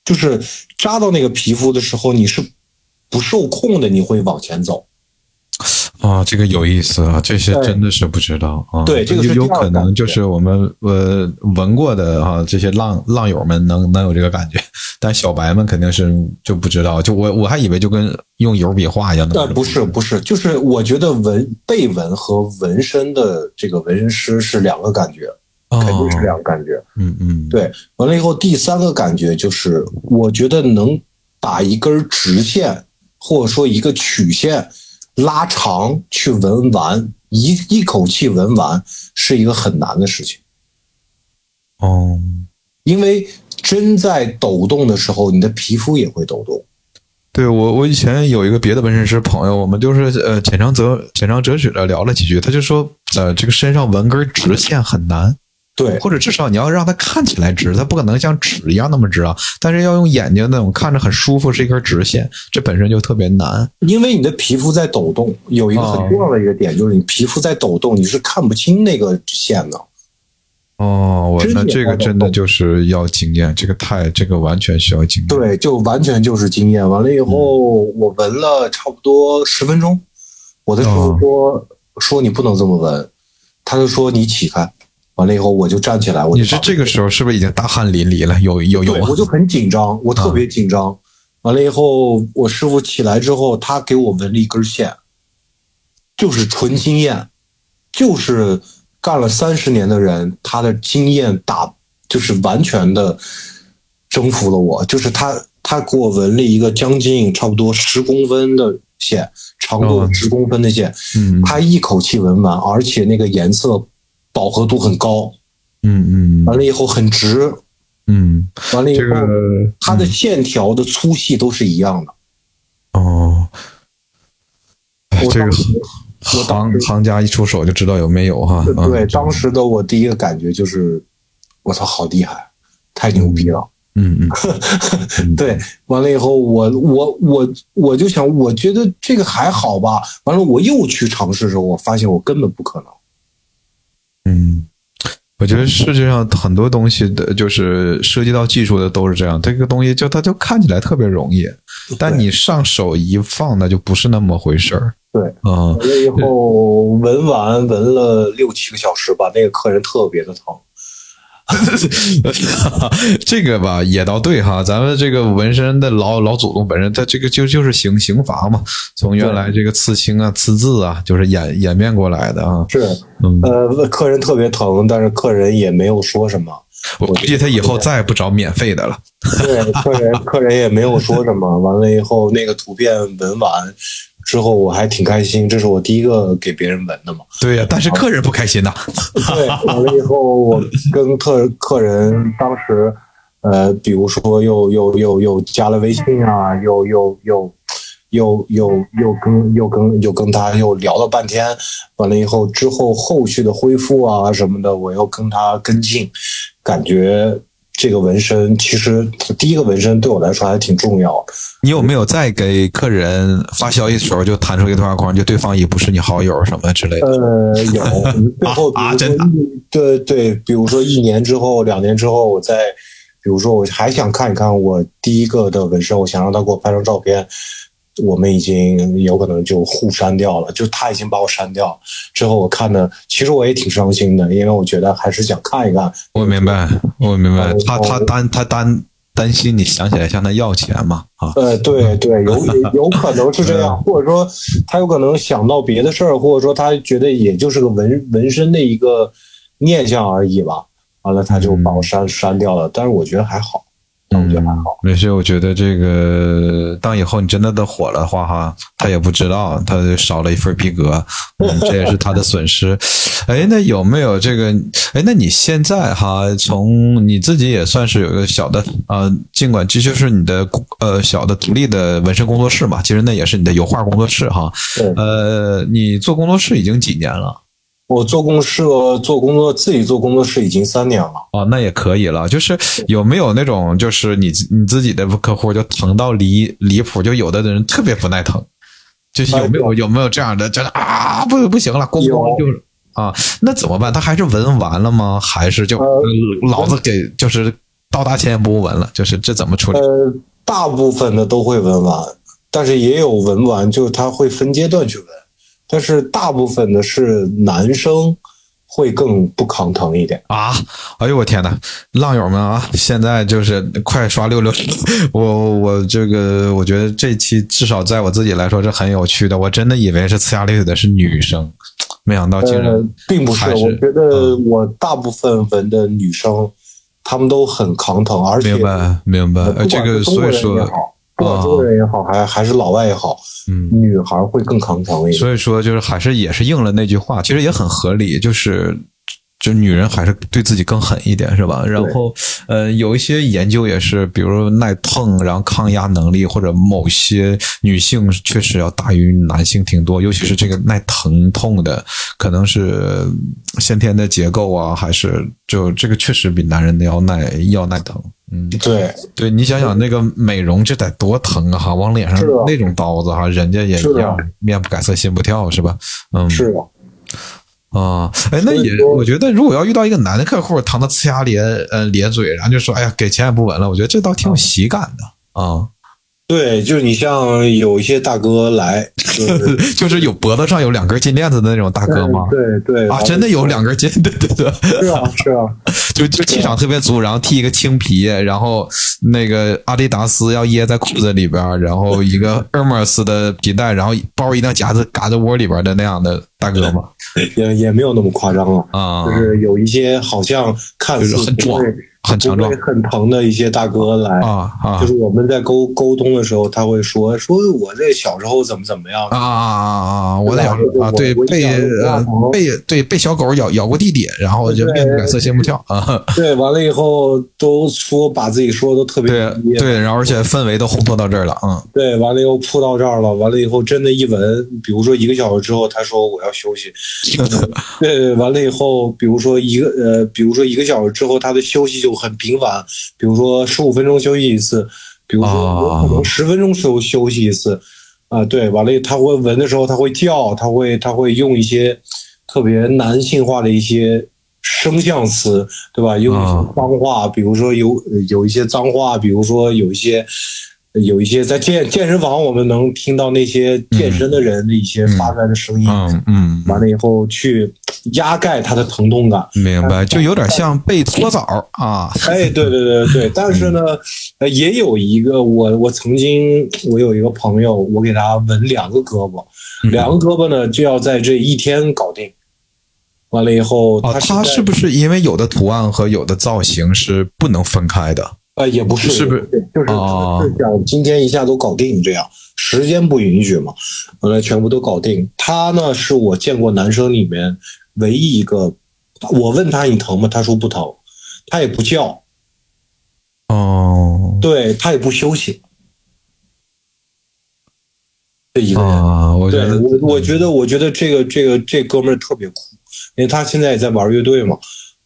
就是扎到那个皮肤的时候，你是不受控的，你会往前走。啊，这个有意思啊，这些真的是不知道啊。对这个是有可能就是我们呃闻过的啊，这些浪浪友们能能有这个感觉，但小白们肯定是就不知道。就我我还以为就跟用油笔画一样的。呃，不是不是，就是我觉得纹背纹和纹身的这个纹身师是两个感觉，哦，肯定是两个感觉。嗯嗯，对，完了以后，第三个感觉就是，我觉得能把一根直线或者说一个曲线拉长去纹完，一一口气纹完是一个很难的事情，哦。因为针在抖动的时候，你的皮肤也会抖动。对我，我以前有一个别的纹身师朋友，我们就是呃浅尝辄浅尝辄止的聊了几句，他就说，呃，这个身上纹根直线很难，对，或者至少你要让它看起来直，它不可能像纸一样那么直啊，但是要用眼睛那种看着很舒服是一根直线，这本身就特别难。因为你的皮肤在抖动，有一个很重要的一个点，就是你皮肤在抖动，你是看不清那个线的。哦，我那这个真的就是要经验，这个太这个完全需要经验。对，就完全就是经验。完了以后，我闻了差不多十分钟，我的师傅说、说你不能这么闻，他就说你起开。完了以后，我就站起来，我就你是这个时候是不是已经大汗淋漓了？有有有我就很紧张，我特别紧张。完了以后，我师傅起来之后，他给我纹了一根线，就是纯经验，就是干了三十年的人，他的经验打就是完全的征服了我。就是他他给我纹了一个将近差不多十公分的线，长度哦十公分的线，嗯他一口气纹完，而且那个颜色饱和度很高，嗯嗯完了以后很直，嗯，完了以后。这个它的线条的粗细都是一样的。哦，哎这个行行家一出手就知道有没有哈。啊对，当时的我第一个感觉就是，我操，好厉害，太牛逼了。嗯嗯 嗯，对，完了以后，我我我我就想，我觉得这个还好吧。完了，我又去尝试的时候，我发现我根本不可能。嗯，我觉得世界上很多东西的，就是涉及到技术的都是这样。这个东西就它就看起来特别容易，但你上手一放，那就不是那么回事儿。对，嗯完了以后纹完纹了六七个小时吧，那个客人特别的疼。这个吧也倒对哈，咱们这个纹身的老老祖宗本身，他这个就就是刑刑罚嘛，从原来这个刺青啊、刺字啊，就是演演变过来的啊。是，嗯，呃，客人特别疼，但是客人也没有说什么。我估计他以后再也不找免费的了。对，客人客人也没有说什么。完了以后，那个图片纹完之后，我还挺开心，这是我第一个给别人纹的嘛。对呀、但是客人不开心呐。对，完了以后，我跟客客人当时，呃，比如说又又又又加了微信啊，又又又又又又跟又跟又跟他又聊了半天，完了以后之后后续的恢复啊什么的，我又跟他跟进，感觉这个纹身其实第一个纹身对我来说还挺重要。你有没有在给客人发消息的时候就弹出一个对话框，就对方已不是你好友什么之类的？呃，有最后啊真的一对对，比如说一年之后、两年之后，我再比如说我还想看一看我第一个的纹身，我想让他给我拍张照片，我们已经有可能就互删掉了，就他已经把我删掉之后，我看的其实我也挺伤心的，因为我觉得还是想看一看。我明白，我明白哦，他他担他担担心你想起来向他要钱嘛啊？呃，对对，有有可能是这样，或者说他有可能想到别的事儿，或者说他觉得也就是个纹纹身的一个念想而已吧。完了，他就把我删删掉了。但是我觉得还好，但我觉得还好。没事，我觉得这个当以后你真的都火了的话，哈，他也不知道，他就少了一份逼格，嗯，这也是他的损失。哎，那有没有这个？哎，那你现在哈，从你自己也算是有一个小的呃，尽管这就是你的呃小的独立的纹身工作室嘛，其实那也是你的油画工作室哈。呃，你做工作室已经几年了？我做公社做工作，自己做工作室已经三年了。哦，那也可以了。就是有没有那种，就是你你自己的客户就疼到离离谱，就有的人特别不耐疼，就是有没有有没有这样的，真的啊不不行了，咣咣就啊，那怎么办？他还是纹完了吗？还是就老子给就是到达钱也不纹了？就是这怎么处理？呃，大部分的都会纹完，但是也有纹完，就是他会分阶段去纹。但是大部分的是男生会更不抗疼一点啊！哎呦我天哪，浪友们啊，现在就是快刷六六！我我这个我觉得这期至少在我自己来说是很有趣的。我真的以为是呲牙咧嘴的是女生，没想到竟然并不是。我觉得我大部分纹的女生，她们都很抗疼，而且明白明白。这个所以说。广州人也好，还还是老外也好，嗯，女孩会更抗疼一点。所以说，就是还是也是应了那句话，其实也很合理，就是。就女人还是对自己更狠一点，是吧？然后，呃，有一些研究也是，比如耐痛，然后抗压能力，或者某些女性确实要大于男性挺多，尤其是这个耐疼痛的，可能是先天的结构啊，还是就这个确实比男人的要耐要耐疼。嗯，对，对你想想那个美容这得多疼啊！哈，往脸上那种刀子哈，人家也一样，面不改色心不跳，是吧？嗯，是的。啊，哎，那也，我觉得如果要遇到一个男的客户，疼的呲牙咧，呃，咧嘴，然后就说，哎呀，给钱也不纹了，我觉得这倒挺有喜感的啊。对，就是你像有一些大哥来，就是有脖子上有两根金链子的那种大哥吗？对对啊，真的有两根金，对对对，是啊 是啊，就就气场特别足，然后剃一个青皮，然后那个阿迪达斯要掖在裤子里边，然后一个 Hermes 的皮带，然后包一定要夹在嘎在窝里边的那样的大哥吗？也也没有那么夸张了啊，就是有一些好像看似很壮。很强壮、很疼的一些大哥来啊啊！就是我们在沟沟通的时候，他会说：“说我在小时候怎么怎么样啊啊啊啊！我小时候啊，对被被对被小狗咬咬过弟弟，然后就面不改色心不跳啊。对，完了以后都说把自己说的都特别对对，然后而且氛围都烘托到这儿了，嗯，对，完了以后扑到这儿了，完了以后真的一闻，比如说一个小时之后，他说我要休息，对，完了以后，比如说一个呃，比如说一个小时之后，他的休息就。很频繁，比如说十五分钟休息一次，比如说我可能十分钟休休息一次，啊，对，完了他会闻的时候他会叫，他会他会用一些特别男性化的一些声像词，对吧？用一些脏话，比如说有有一些脏话，比如说有一些。有一些在健健身房，我们能听到那些健身的人的一些发出来的声音，嗯嗯，完了以后去压盖他的疼痛感，明白，就有点像被搓澡啊。哎，对对对对，但是呢，呃，也有一个我我曾经我有一个朋友，我给他纹两个胳膊，两个胳膊呢就要在这一天搞定。完了以后，他他是不是因为有的图案和有的造型是不能分开的？呃，也不是，是不是就是是想今天一下都搞定这样，时间不允许嘛，完了全部都搞定。他呢是我见过男生里面唯一一个，我问他你疼吗？他说不疼，他也不叫，哦，对他也不休息，这一个人，啊我我觉得我觉得这个这个这哥们儿特别酷，因为他现在也在玩乐队嘛。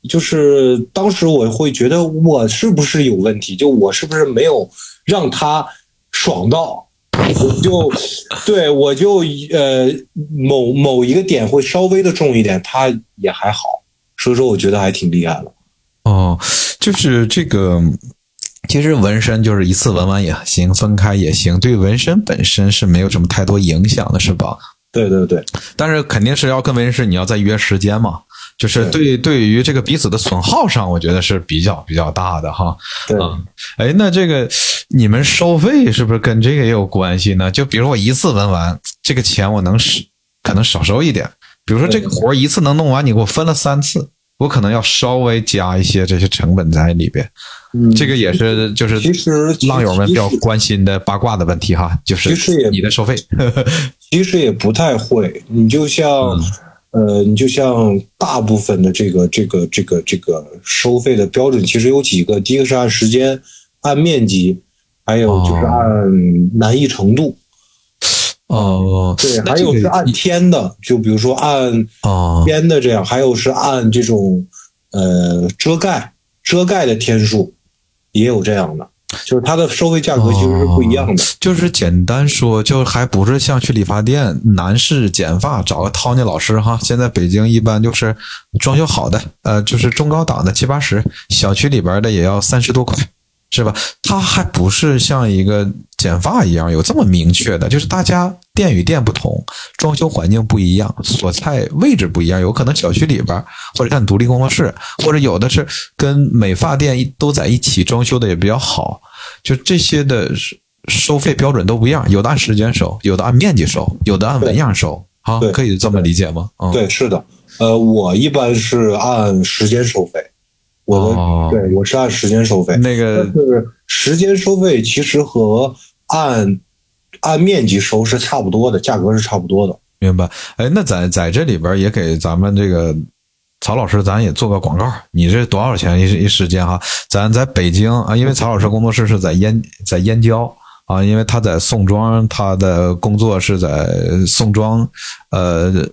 就是当时我会觉得我是不是有问题？就我是不是没有让他爽到？我就对我就呃某某一个点会稍微的重一点，他也还好，所以说我觉得还挺厉害的。哦，就是这个，其实纹身就是一次纹完也行，分开也行，对纹身本身是没有什么太多影响的，是吧？对对对，但是肯定是要跟纹身师你要再约时间嘛。就是对对于这个彼此的损耗上，我觉得是比较比较大的哈。对，哎，那这个你们收费是不是跟这个也有关系呢？就比如我一次纹完，这个钱我能少，可能少收一点。比如说这个活一次能弄完，你给我分了三次，我可能要稍微加一些这些成本在里边。嗯这个也是就是其实浪友们比较关心的八卦的问题哈，就是其实也你的收费。其实也不太会。你就像，嗯呃，你就像大部分的这个这个这个这个收费的标准，其实有几个，第一个是按时间、按面积，还有就是哦按难易程度。哦，对，还有是按天的，就比如说按哦天的这样，还有是按这种呃遮盖遮盖的天数，也有这样的，就是它的收费价格其实是不一样的。就是简单说，就还不是像去理发店男士剪发找个 Tony 老师哈。现在北京一般就是装修好的，呃，就是中高档的七八十，小区里边的也要三十多块，是吧？它还不是像一个剪发一样有这么明确的，就是大家店与店不同，装修环境不一样，所在位置不一样，有可能小区里边或者干独立工作室，或者有的是跟美发店一都在一起装修的也比较好。就这些的收收费标准都不一样，有的按时间收，有的按面积收，有的按纹样收，啊对，可以这么理解吗？嗯，对，是的，呃，我一般是按时间收费，我对我是按时间收费。那个但是时间收费其实和按按面积收是差不多的，价格是差不多的。明白。哎，那在在这里边也给咱们这个曹老师，咱也做个广告。你这多少钱一一时间哈？咱在北京啊，因为曹老师工作室是在燕在燕郊啊，因为他在宋庄，他的工作是在宋庄，呃。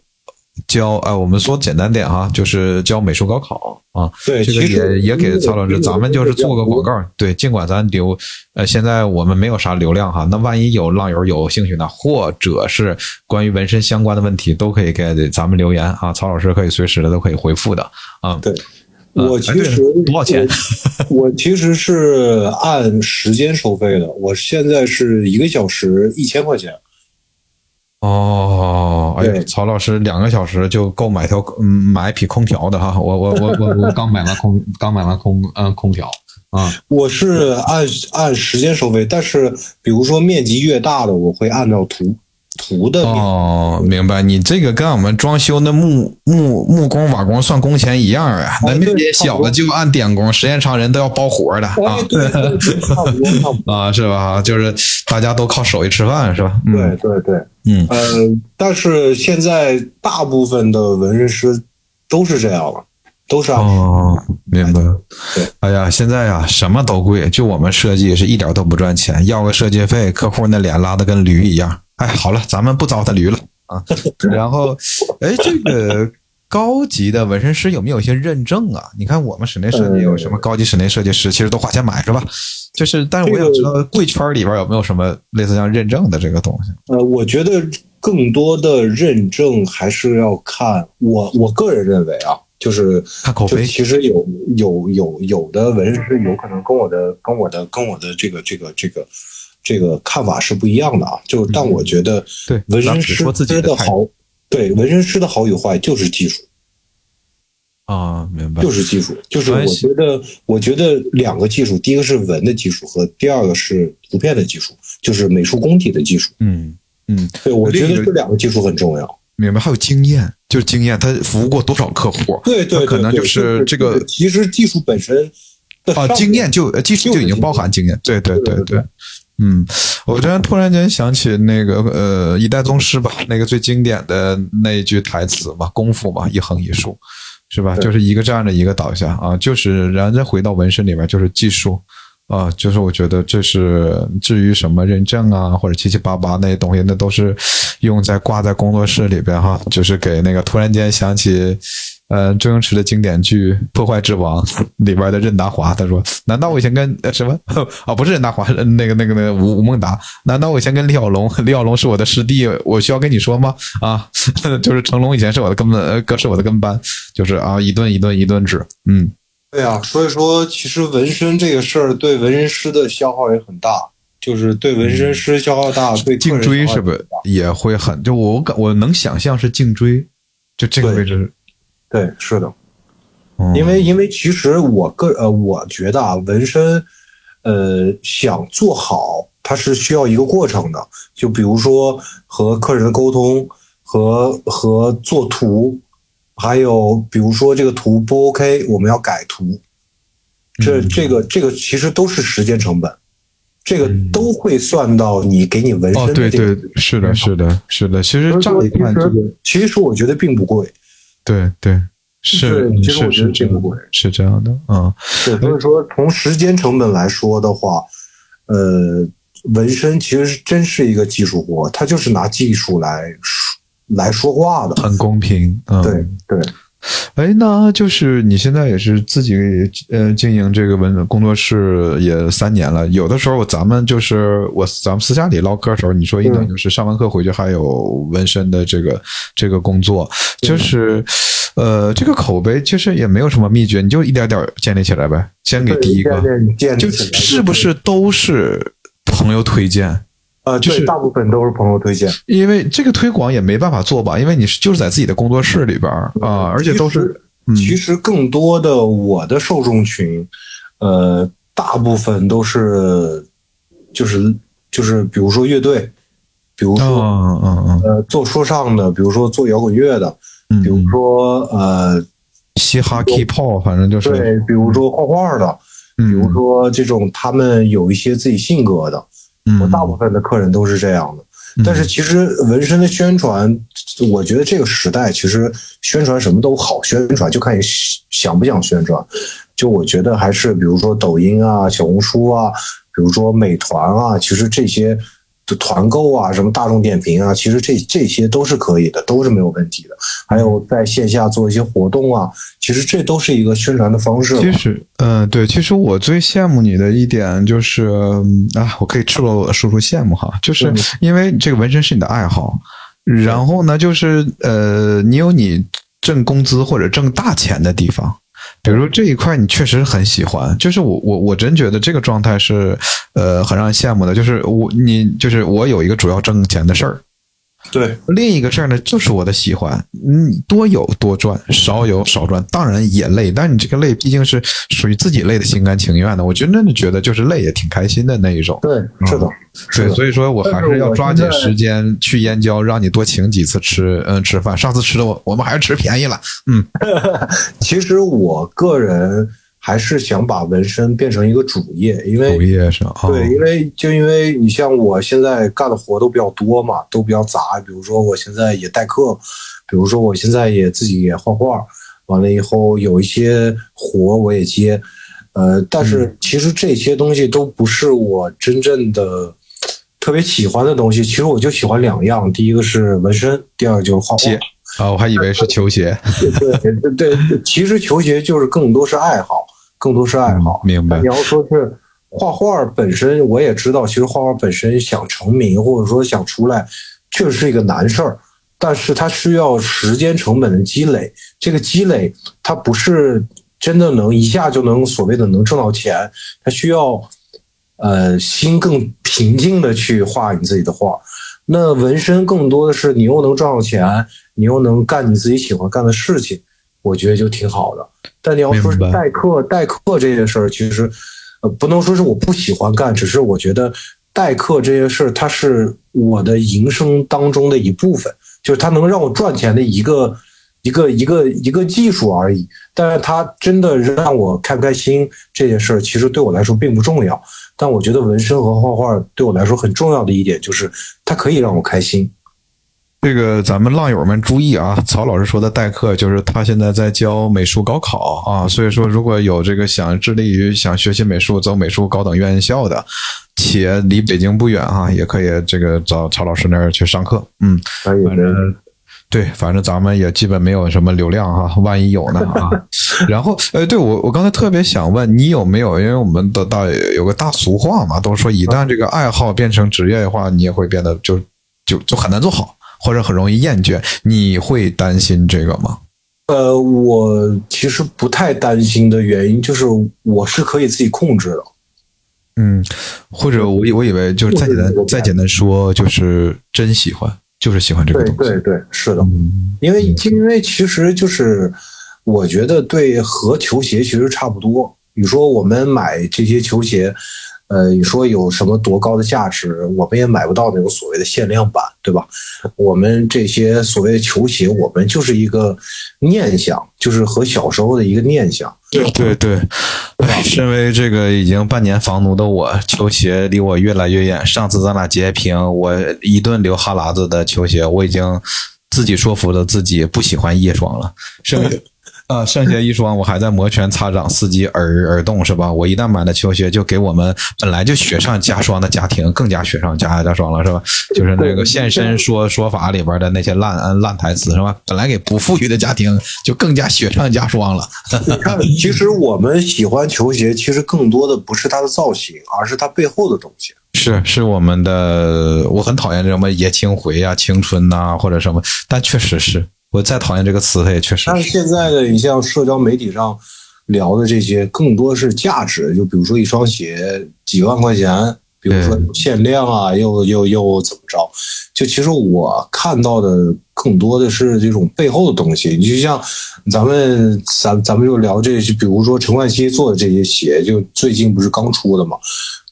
教哎，我们说简单点哈，就是教美术高考啊。对，这个也也给曹老师，咱们就是做个广告。对，尽管咱流，呃，现在我们没有啥流量哈，那万一有浪友有兴趣呢，或者是关于纹身相关的问题，都可以给咱们留言啊，曹老师可以随时的都可以回复的啊。对，呃我其实多少钱？我我其实是按时间收费的，我现在是一个小时一千块钱。哦，哎呦，曹老师两个小时就够买条嗯买一匹空调的哈，我我我我我刚买完空刚买完空嗯空调啊。我是按按时间收费，但是比如说面积越大的，我会按照图图的。哦，明白。你这个跟我们装修那木木木工、瓦工算工钱一样啊。那面积小的就按点工，时间长人都要包活的啊哎，对对对，差不多 差不多。啊，是吧？就是大家都靠手艺吃饭，是吧？嗯对对对，嗯，呃，但是现在大部分的纹身师都是这样了，都是按哦，明白对。哎呀，现在呀，什么都贵，就我们设计是一点都不赚钱，要个设计费，客户那脸拉的跟驴一样。哎，好了，咱们不糟蹋驴了啊。然后，哎，这个高级的纹身师有没有一些认证啊？你看我们室内设计有什么高级室内设计师，其实都花钱买是吧？就是，但是我想知道贵圈里边有没有什么类似像认证的这个东西？呃，我觉得更多的认证还是要看我我个人认为啊，就是看口碑其实有有有有的纹身师有可能跟我的跟我的跟我的这个这个这个这个看法是不一样的啊。就但我觉得对，纹身师的好，对纹身师的好与坏就是技术。啊，明白？就是技术，就是我觉得，我觉得两个技术，第一个是纹的技术和第二个是图片的技术，就是美术功底的技术。嗯嗯。对，我觉得这两个技术很重要。明白，还有经验，就是经验，他服务过多少客户？对对对，对可能就是这个其实技术本身的啊，经验就呃技术就已经包含经验，对对对对。嗯，我突然突然间想起那个呃一代宗师吧，那个最经典的那一句台词嘛，功夫嘛，一横一竖，是吧？就是一个站着一个倒下啊，就是然后再回到纹身里面，就是技术啊，就是我觉得这是至于什么认证啊或者七七八八那些东西，那都是用在挂在工作室里边哈，就是给那个突然间想起。呃，周星驰的经典剧《破坏之王》里边的任达华，他说：“难道我以前跟呃什么啊？不是任达华，那个那个那个吴吴孟达？难道我以前跟李小龙？李小龙是我的师弟，我需要跟你说吗？啊，就是成龙以前是我的跟班，呃，哥是我的跟班，就是啊，一顿一顿一顿指，嗯，对啊，所以说其实纹身这个事儿对纹身师的消耗也很大，就是对纹身师消耗大，对颈椎是不是也会很？就我感我能想象是颈椎，就这个位置，对，是的。嗯因为因为其实我个呃，我觉得啊，纹身，呃，想做好，它是需要一个过程的。就比如说和客人的沟通，和和做图，还有比如说这个图不 OK，我们要改图，这这个这个其实都是时间成本，这个都会算到你给你纹身哦，的对这个。对，是的，是的，是的。其实乍一看，其实我觉得并不贵，对对是是其实是我觉得这样并不贵是这样的，啊。对，所以说从时间成本来说的话，呃，纹身其实是真是一个技术活，它就是拿技术来说来说话的。很公平，嗯，对对，哎，那就是你现在也是自己呃经营这个文工作室也三年了。有的时候咱们就是我咱们私下里唠嗑的时候，你说一等就是上完课回去还有纹身的这个这个工作，就是呃这个口碑其实也没有什么秘诀，你就一点点建立起来呗。先给第一个，就是不是都是朋友推荐？呃，就是，大部分都是朋友推荐。因为这个推广也没办法做吧，因为你是就是在自己的工作室里边儿啊，而且都是嗯。其实更多的我的受众群，呃，大部分都是就是就是比如说乐队，比如说、嗯嗯嗯呃做说唱的，比如说做摇滚乐的，嗯，比如说呃嘻哈、K-pop，反正就是。对，比如说画画的，比嗯，如说这种他们有一些自己性格的，嗯，我大部分的客人都是这样的。嗯但是其实纹身的宣传，我觉得这个时代其实宣传什么都好宣传，就看你想不想宣传。就我觉得还是比如说抖音啊、小红书啊，比如说美团啊，其实这些的团购啊、什么大众点评啊，其实这这些都是可以的，都是没有问题的。还有在线下做一些活动啊，其实这都是一个宣传的方式。其实，嗯、对，其实我最羡慕你的一点就是嗯啊，我可以赤裸裸的说出羡慕哈，就是嗯因为这个纹身是你的爱好，然后呢，就是呃，你有你挣工资或者挣大钱的地方。比如说这一块你确实很喜欢，就是我我我真觉得这个状态是，呃，很让人羡慕的。就是我你就是我有一个主要挣钱的事儿，对，另一个事儿呢，就是我的喜欢，嗯，多有多赚，少有少赚，当然也累，但你这个累毕竟是属于自己累的心甘情愿的，我真正的觉得就是累也挺开心的那一种。对，是的，是对，所以说我还是要抓紧时间去燕郊，让你多请几次吃，嗯，吃饭。上次吃的我我们还是吃便宜了，嗯。其实我个人还是想把纹身变成一个主业，因为主业是啊，对，因为就因为你像我现在干的活都比较多嘛，都比较杂。比如说我现在也代课，比如说我现在也自己也画画，完了以后有一些活我也接，呃，但是其实这些东西都不是我真正的特别喜欢的东西。其实我就喜欢两样，第一个是纹身，第二个就是画画。接啊，我还以为是球鞋，对对对，其实球鞋就是更多是爱好，更多是爱好。明白你？要说是画画本身，我也知道，其实画画本身想成名或者说想出来，确实是一个难事儿。但是它需要时间成本的积累，这个积累它不是真的能一下就能所谓的能挣到钱，它需要呃心更平静的去画你自己的画。那纹身更多的是你又能赚到钱，你又能干你自己喜欢干的事情，我觉得就挺好的。但你要说是代课，代课这件事儿，其实呃不能说是我不喜欢干，只是我觉得代课这件事儿，它是我的营生当中的一部分，就是它能让我赚钱的一个一个一个一个技术而已。但是它真的让我开不开心这件事儿，其实对我来说并不重要。但我觉得纹身和画画对我来说很重要的一点就是，它可以让我开心。这个咱们浪友们注意啊，曹老师说的代课就是他现在在教美术高考啊，所以说如果有这个想致力于想学习美术、走美术高等院校的，且离北京不远哈、也可以这个找曹老师那儿去上课。嗯，可以反正对，反正咱们也基本没有什么流量哈、万一有呢啊。然后，呃，对我我刚才特别想问你有没有，因为我们的大有个大俗话嘛，都说一旦这个爱好变成职业的话，你也会变得就就就很难做好，或者很容易厌倦。你会担心这个吗？呃，我其实不太担心的原因就是我是可以自己控制的。嗯，或者我以我以为就是再简单再简单说，就是真喜欢，就是喜欢这个东西。对对，是的，嗯，因为因为其实就是我觉得对和球鞋其实差不多。你说我们买这些球鞋，呃，你说有什么多高的价值，我们也买不到那种所谓的限量版，对吧？我们这些所谓的球鞋，我们就是一个念想，就是和小时候的一个念想。对对对，哎，身为这个已经半年房奴的我，球鞋离我越来越远。上次咱俩截屏，我一顿流哈喇子的球鞋，我已经自己说服了自己不喜欢夜双了。剩啊，剩下一双我还在摩拳擦掌，伺机耳耳动，是吧？我一旦买了球鞋，就给我们本来就雪上加霜的家庭更加雪上加加霜了，是吧？就是那个现身说说法里边的那些烂烂台词，是吧？本来给不富裕的家庭就更加雪上加霜了。你看，其实我们喜欢球鞋，其实更多的不是它的造型，而是它背后的东西。是是我们的，我很讨厌这什么爷青回啊、青春呐、或者什么，但确实是。我再讨厌这个词，它也确实但是现在的你像社交媒体上聊的这些，更多是价值，就比如说一双鞋几万块钱，比如说限量啊，又又又怎么着？就其实我看到的更多的是这种背后的东西。你就像咱们咱咱们就聊这些，比如说陈冠希做的这些鞋，就最近不是刚出的嘛？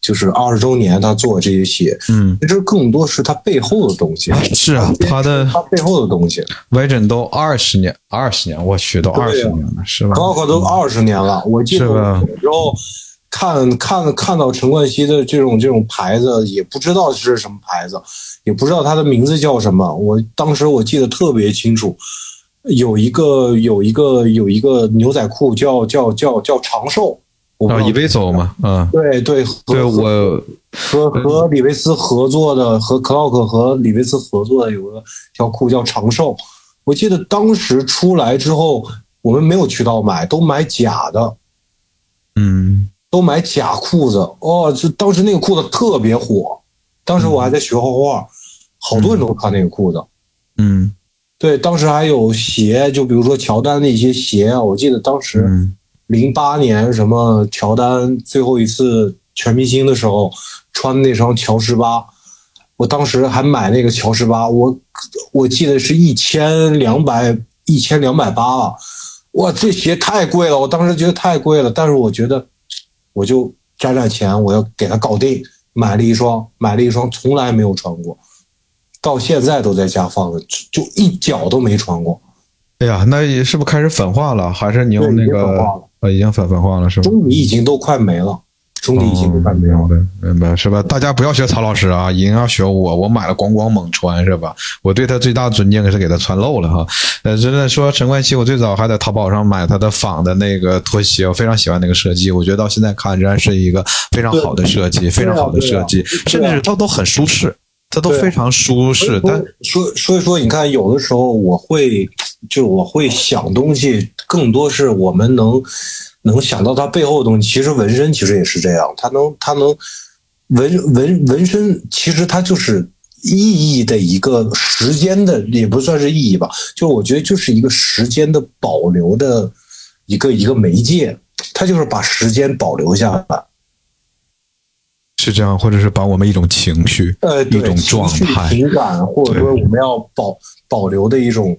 就是二十周年他做的这些鞋，嗯，其实更多是他背后的东西。是啊，他的他背后的东西。Virgin 都二十年，二十年，我去，都二十年了，是吧？高考都二十年了，我记得是吧有时候看看看到陈冠希的这种这种牌子，也不知道是什么牌子，也不知道他的名字叫什么。我当时我记得特别清楚，有一个有一个有一个牛仔裤叫叫叫叫长寿，啊，知道以维走嘛，嗯，对对对我和和李维斯合作的，和 Clock 和李维斯合作的有个条裤叫长寿。我记得当时出来之后，我们没有渠道买，都买假的，嗯都买假裤子。哦，就当时那个裤子特别火，当时我还在学画画，好多人都穿那个裤子。嗯对，当时还有鞋，就比如说乔丹的一些鞋啊，我记得当时嗯零八年什么乔丹最后一次全明星的时候穿的那双乔十八，我当时还买那个乔十八，我我记得是一千两百一千两百八吧，哇，这鞋太贵了，我当时觉得太贵了，但是我觉得我就攒攒钱，我要给它搞定，买了一双，买了一双，从来没有穿过，到现在都在家放着，就就一脚都没穿过。哎呀，那也是不是开始粉化了？还是你用那个化了呃，已经粉粉化了是吧？中底已经都快没了，中底已经都快没了。明白明白是吧？大家不要学曹老师啊，一定要学我。我买了咣咣猛穿是吧？我对他最大的尊敬是给他穿漏了哈。呃，真的说陈冠希，我最早还在淘宝上买他的仿的那个拖鞋，我非常喜欢那个设计，我觉得到现在看仍然是一个非常好的设计，非常好的设计，甚至是它都很舒适，它都非常舒适。但所所以说，你看，有的时候我会，就我会想东西，更多是我们能能想到它背后的东西。其实纹身其实也是这样，它能它能纹纹纹身，其实它就是意义的一个时间的，也不算是意义吧，就我觉得就是一个时间的保留的一个一个媒介，它就是把时间保留下来。是这样，或者是把我们一种情绪，呃，一种状态情感，或者说我们要保保留的一种，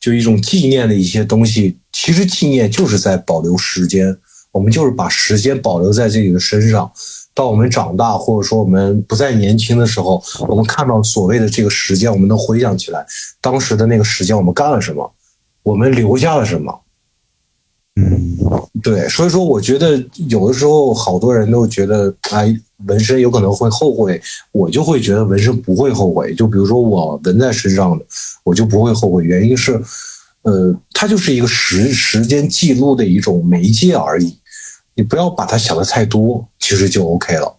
就一种纪念的一些东西。其实纪念就是在保留时间，我们就是把时间保留在自己的身上。到我们长大，或者说我们不再年轻的时候，我们看到所谓的这个时间，我们能回想起来当时的那个时间，我们干了什么，我们留下了什么。嗯，对，所以说我觉得有的时候好多人都觉得，哎，纹身有可能会后悔，我就会觉得纹身不会后悔。就比如说我纹在身上的，我就不会后悔，原因是，呃，它就是一个时时间记录的一种媒介而已。你不要把它想的太多，其实就 OK 了。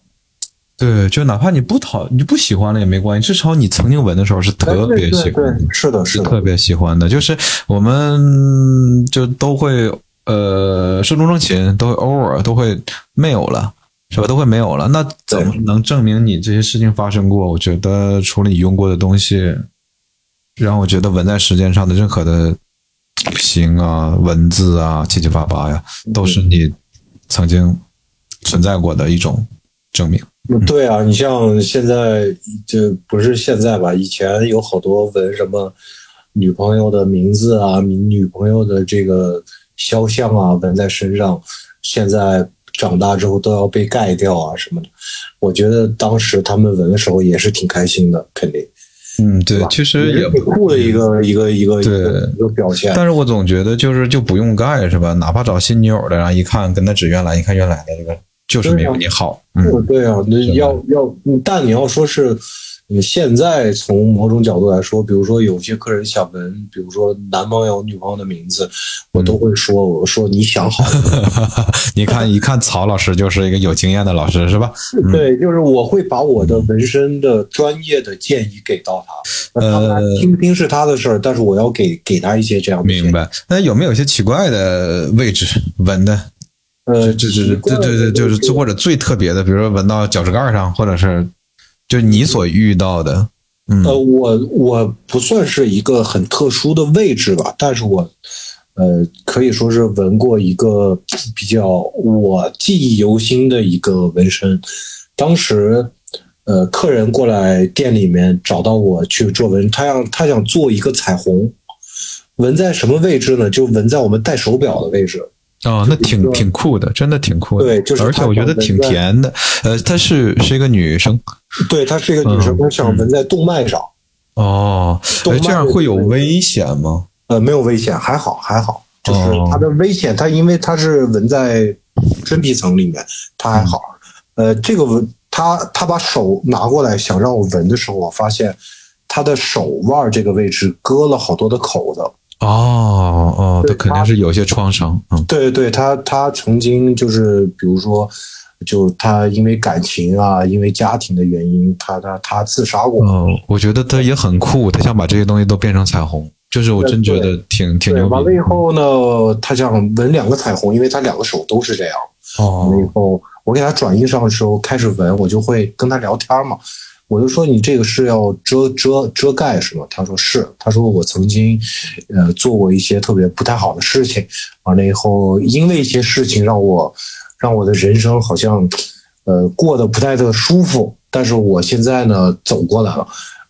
对，就哪怕你不讨你不喜欢了也没关系，至少你曾经纹的时候是特别喜欢的对对对，是的，是的，特别喜欢的，就是我们就都会呃寿终正寝，都会偶尔都会没有了，是吧？都会没有了。那怎么能证明你这些事情发生过？我觉得除了你用过的东西，让我觉得纹在时间上的任何的形啊、文字啊、七七八八呀，都是你曾经存在过的一种证明。对啊，你像现在就不是现在吧？以前有好多纹什么女朋友的名字啊、女朋友的这个肖像啊纹在身上，现在长大之后都要被盖掉啊什么的。我觉得当时他们纹的时候也是挺开心的，肯定。嗯，对，其实也挺酷的一个一个一个对一个表现。但是我总觉得就是就不用盖是吧？哪怕找新女友的，然后一看跟他指原来，一看原来的这个就是没有你好。嗯，对啊，那要要，但你要说是。你现在从某种角度来说，比如说有些客人想纹，比如说男朋友、女朋友的名字，我都会说，我说你想好了。你看，一看曹老师就是一个有经验的老师，是吧？对，就是我会把我的纹身的专业的建议给到他，呃，听不听是他的事儿，但是我要给给他一些这样的。明白？那有没有一些奇怪的位置纹的？呃，这这对对对，就是或者最特别的，比如说纹到脚趾盖上，或者是。就你所遇到的，呃，我我不算是一个很特殊的位置吧，但是我，呃，可以说是纹过一个比较我记忆犹新的一个纹身。当时，呃，客人过来店里面找到我去做纹，他要他想做一个彩虹，纹在什么位置呢？就纹在我们戴手表的位置。哦，那挺挺酷的，真的挺酷的。对，就是而且我觉得挺甜的。呃，她是是一个女生。对，她是一个女生，她想纹在动脉上。哦，这样会有危险吗？呃，没有危险，还好还好。就是它的危险，它因为它是纹在真皮层里面，它还好。呃，这个纹，他他把手拿过来想让我纹的时候，我发现他的手腕这个位置割了好多的口子。哦哦，他肯定是有些创伤。嗯，对对，他他曾经就是，比如说，就他因为感情啊，因为家庭的原因，他他他自杀过。嗯，我觉得他也很酷，他想把这些东西都变成彩虹，就是我真觉得挺挺牛逼。完了以后呢，他想纹两个彩虹，因为他两个手都是这样。哦，完了以后，我给他转印上的时候开始纹，我就会跟他聊天嘛。我就说你这个是要遮遮遮盖是吗？他说是。他说我曾经，呃，做过一些特别不太好的事情，完了以后，因为一些事情让我，让我的人生好像，呃，过得不太的舒服。但是我现在呢，走过来了，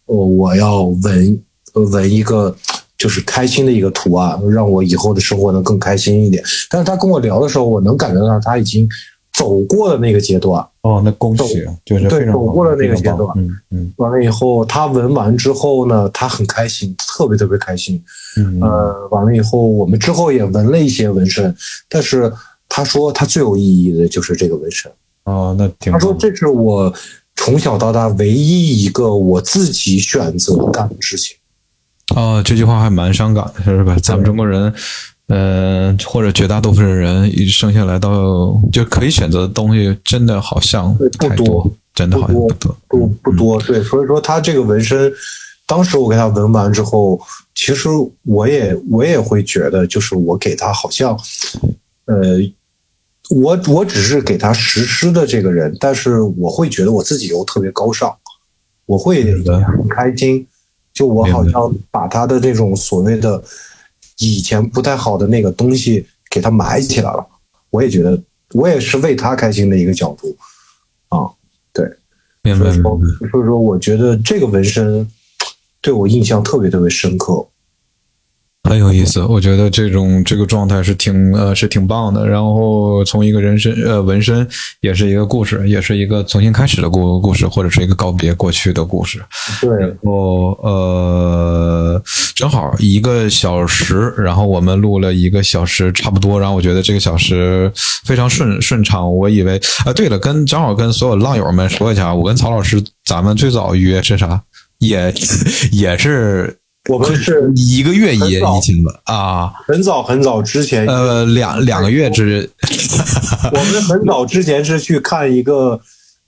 呃，我要纹纹一个就是开心的一个图案，让我以后的生活能更开心一点。但是他跟我聊的时候，我能感觉到他已经。走过了那个阶段哦，那恭喜，就是对走过了那个阶段，嗯嗯，完了以后，他纹完之后呢，他很开心，特别特别开心，嗯呃，完了以后，我们之后也纹了一些纹身，但是他说他最有意义的就是这个纹身，哦，那挺，他说这是我从小到大唯一一个我自己选择干的事情，哦，这句话还蛮伤感的，是吧？咱们中国人。嗯，或者绝大多数人一生下来到就可以选择的东西，真的好像不多，真的好像不多，不不多。对，所以说他这个纹身，当时我给他纹完之后，其实我也我也会觉得，就是我给他好像，呃，我我只是给他实施的这个人，但是我会觉得我自己又特别高尚，我会很开心，就我好像把他的这种所谓的。以前不太好的那个东西给他埋起来了，我也觉得我也是为他开心的一个角度啊，对，明白。所以说，我觉得这个纹身对我印象特别特别深刻。很有意思，我觉得这种这个状态是挺呃是挺棒的。然后从一个人身呃纹身也是一个故事，也是一个重新开始的故故事，或者是一个告别过去的故事。对，然后呃正好一个小时，然后我们录了一个小时差不多，然后我觉得这个小时非常顺顺畅。我以为啊对了，跟正好跟所有浪友们说一下，我跟曹老师咱们最早约是啥？也 也是。我们是一个月也疫情了啊，很早很早之前，呃，两两个月之，我们很早之前是去看一个，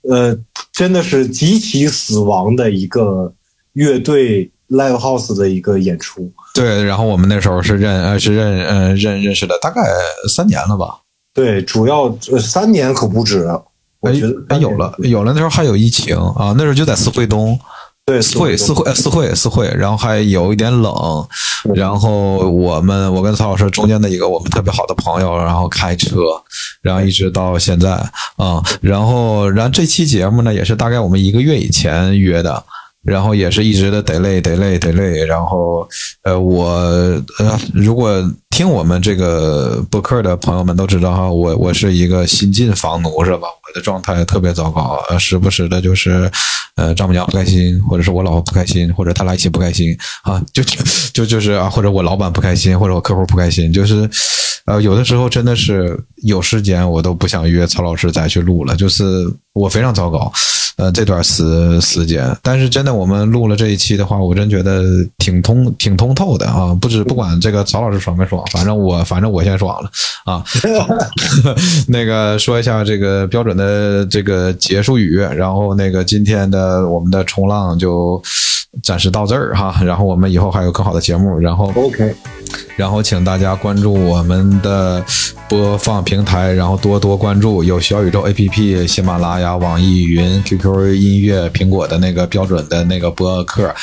呃，真的是极其死亡的一个乐队 live house 的一个演出。对，然后我们那时候是认呃是认呃认认识的，大概三年了吧？对，主要三年可不止，我觉得有了有了，那时候还有疫情啊，那时候就在四惠东。对，四会四会四会四会，然后还有一点冷，然后我们我跟曹老师中间的一个我们特别好的朋友，然后开车，然后一直到现在啊，然后然后这期节目呢也是大概我们一个月以前约的，然后也是一直的得累得累得累，然后呃我呃如果。听我们这个播客的朋友们都知道哈，我我是一个新晋房奴是吧？我的状态特别糟糕，呃，时不时的就是，呃，丈母娘不开心，或者是我老婆不开心，或者他俩一起不开心啊，就就就是啊，或者我老板不开心，或者我客户不开心，就是，呃，有的时候真的是有时间我都不想约曹老师再去录了，就是我非常糟糕。呃，这段时时间，但是真的，我们录了这一期的话，我真觉得挺通、挺通透的啊！不止不管这个曹老师爽没爽，反正我反正我先爽了啊。好 那个说一下这个标准的这个结束语，然后那个今天的我们的冲浪就暂时到这儿哈，然后我们以后还有更好的节目，然后 OK，然后请大家关注我们的播放平台，然后多多关注有小宇宙 APP、喜马拉雅、网易云、QQ 音乐、苹果的那个标准的那个播客。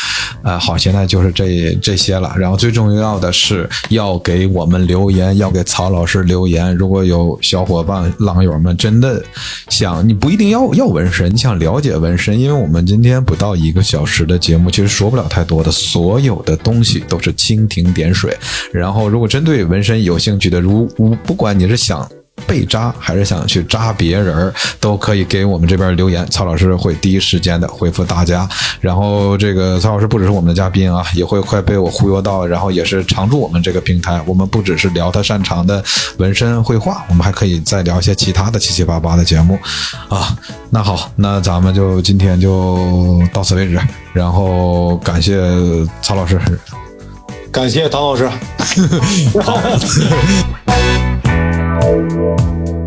呃，好，现在就是这这些了。然后最重要的是要给我们留言，要给曹老师留言。如果有小伙伴、狼友们真的想，你不一定要要纹身，你想了解纹身，因为我们今天不到一个小时的节目，其实说不了太多的，所有的东西都是蜻蜓点水。然后，如果针对纹身有兴趣的，如不管你是想被扎还是想去扎别人，都可以给我们这边留言，曹老师会第一时间的回复大家。然后，这个曹老师不只是我们的嘉宾啊，也会快被我忽悠到，然后也是常驻我们这个平台。我们不只是聊他擅长的纹身绘画，我们还可以再聊一些其他的七七八八的节目啊。那好，那咱们就今天就到此为止，然后感谢曹老师。感谢唐老师。好。